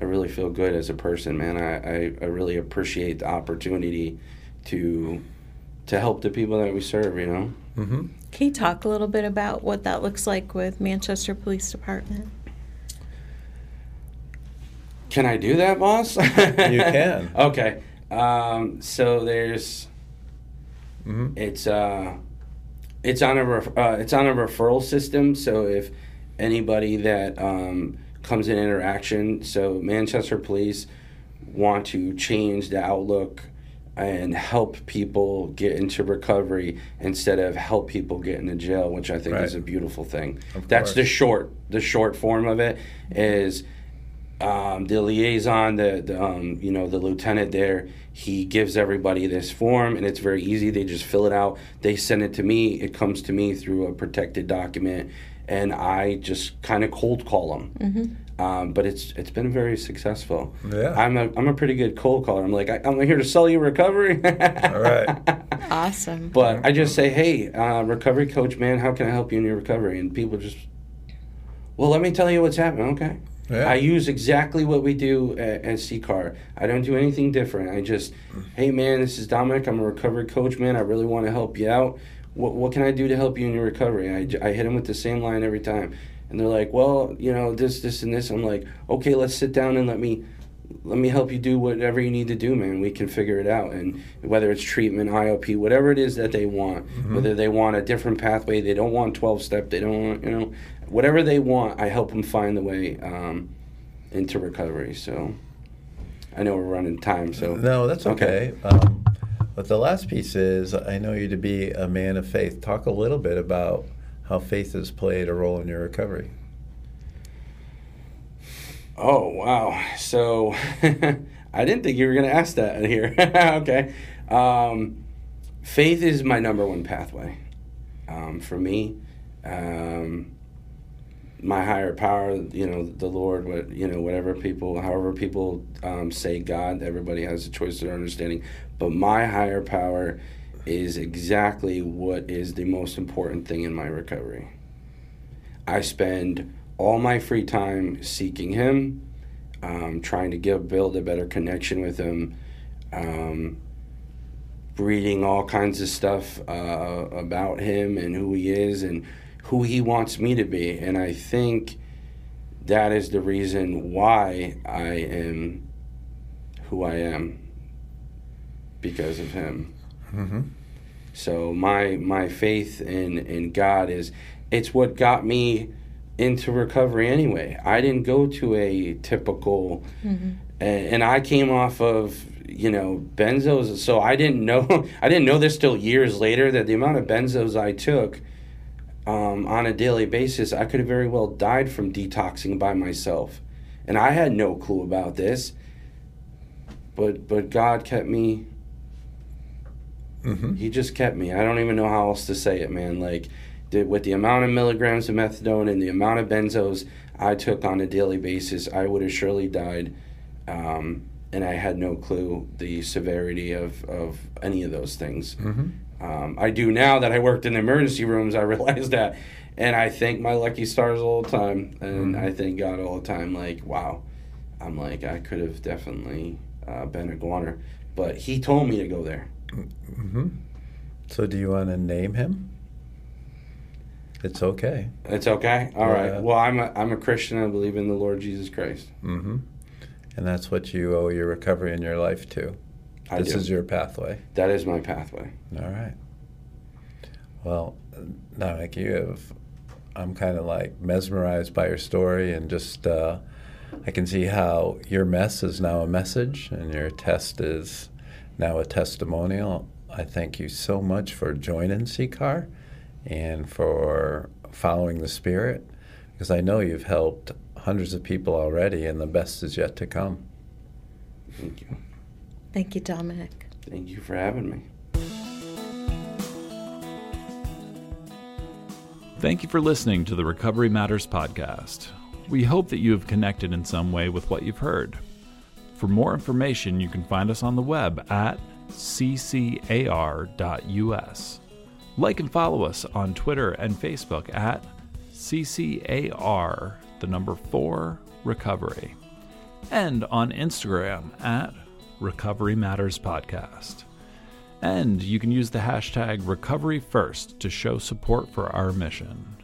I really feel good as a person, man. I, I, I really appreciate the opportunity to, to help the people that we serve, you know? Mm-hmm. Can you talk a little bit about what that looks like with Manchester Police Department? Can I do that, boss? you can. Okay. Um, so there's Mm-hmm. it's uh it's on a ref- uh, it's on a referral system. So if anybody that um, comes in interaction, so Manchester Police want to change the outlook and help people get into recovery instead of help people get into jail, which I think is a beautiful thing. Of That's the short the short form of it is um, the liaison, the, the um, you know the lieutenant there, he gives everybody this form, and it's very easy. They just fill it out. They send it to me. It comes to me through a protected document, and I just kind of cold call them. Mm-hmm. Um, but it's it's been very successful. Yeah. I'm a I'm a pretty good cold caller. I'm like I, I'm here to sell you recovery. All right. Awesome. But I just say, hey, uh, recovery coach, man, how can I help you in your recovery? And people just, well, let me tell you what's happening. Okay. Yeah. I use exactly what we do at, at CCAR. I don't do anything different. I just, hey, man, this is Dominic. I'm a recovery coach, man. I really want to help you out. What, what can I do to help you in your recovery? I, I hit him with the same line every time. And they're like, well, you know, this, this, and this. I'm like, okay, let's sit down and let me let me help you do whatever you need to do, man. We can figure it out. And whether it's treatment, IOP, whatever it is that they want, whether they want a different pathway, they don't want 12 step, they don't want, you know, whatever they want, I help them find the way um, into recovery. So I know we're running time, so No, that's okay. Um, but the last piece is I know you to be a man of faith. Talk a little bit about how faith has played a role in your recovery. Oh wow! So I didn't think you were going to ask that here. okay, um, faith is my number one pathway um, for me. Um, my higher power, you know, the Lord, what you know, whatever people, however people um, say God, everybody has a choice of their understanding. But my higher power is exactly what is the most important thing in my recovery. I spend all my free time seeking Him, um, trying to give build a better connection with Him, um, reading all kinds of stuff uh, about Him and who He is and who He wants me to be. And I think that is the reason why I am who I am because of Him. Mm-hmm. So my my faith in in God is it's what got me into recovery anyway. I didn't go to a typical and, and I came off of you know benzos. So I didn't know I didn't know this till years later that the amount of benzos I took um, on a daily basis I could have very well died from detoxing by myself. And I had no clue about this but but God kept me Mm-hmm. he just kept me. I don't even know how else to say it, man. Like, the, with the amount of milligrams of methadone and the amount of benzos I took on a daily basis, I would have surely died. Um, and I had no clue the severity of, of any of those things. Mm-hmm. Um, I do now that I worked in the emergency rooms, I realize that. And I thank my lucky stars all the time. And I thank God all the time. Like, wow. I'm like, I could have definitely uh, been a goner. But he told me to go there. Mm-hmm. So, do you want to name him? It's okay. It's okay. All right. Yeah. Well, I'm a I'm a Christian. I believe in the Lord Jesus Christ. Mm-hmm. And that's what you owe your recovery in your life to. I this do. is your pathway. That is my pathway. All right. Well, now like you have. I'm kind of like mesmerized by your story, and just uh, I can see how your mess is now a message, and your test is now a testimonial. I thank you so much for joining CCAR and for following the Spirit, because I know you've helped hundreds of people already, and the best is yet to come. Thank you. Thank you, Dominic. Thank you for having me. Thank you for listening to the Recovery Matters podcast. We hope that you have connected in some way with what you've heard. For more information, you can find us on the web at ccar.us. Like and follow us on Twitter and Facebook at CCAR, the number 4 Recovery, and on Instagram at Recovery Matters Podcast. And you can use the hashtag RecoveryFirst to show support for our mission.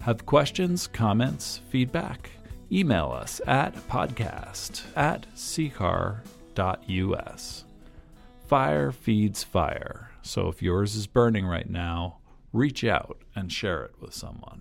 Have questions, comments, feedback? Email us at podcast at ccar.us. Fire feeds fire, so if yours is burning right now, reach out and share it with someone.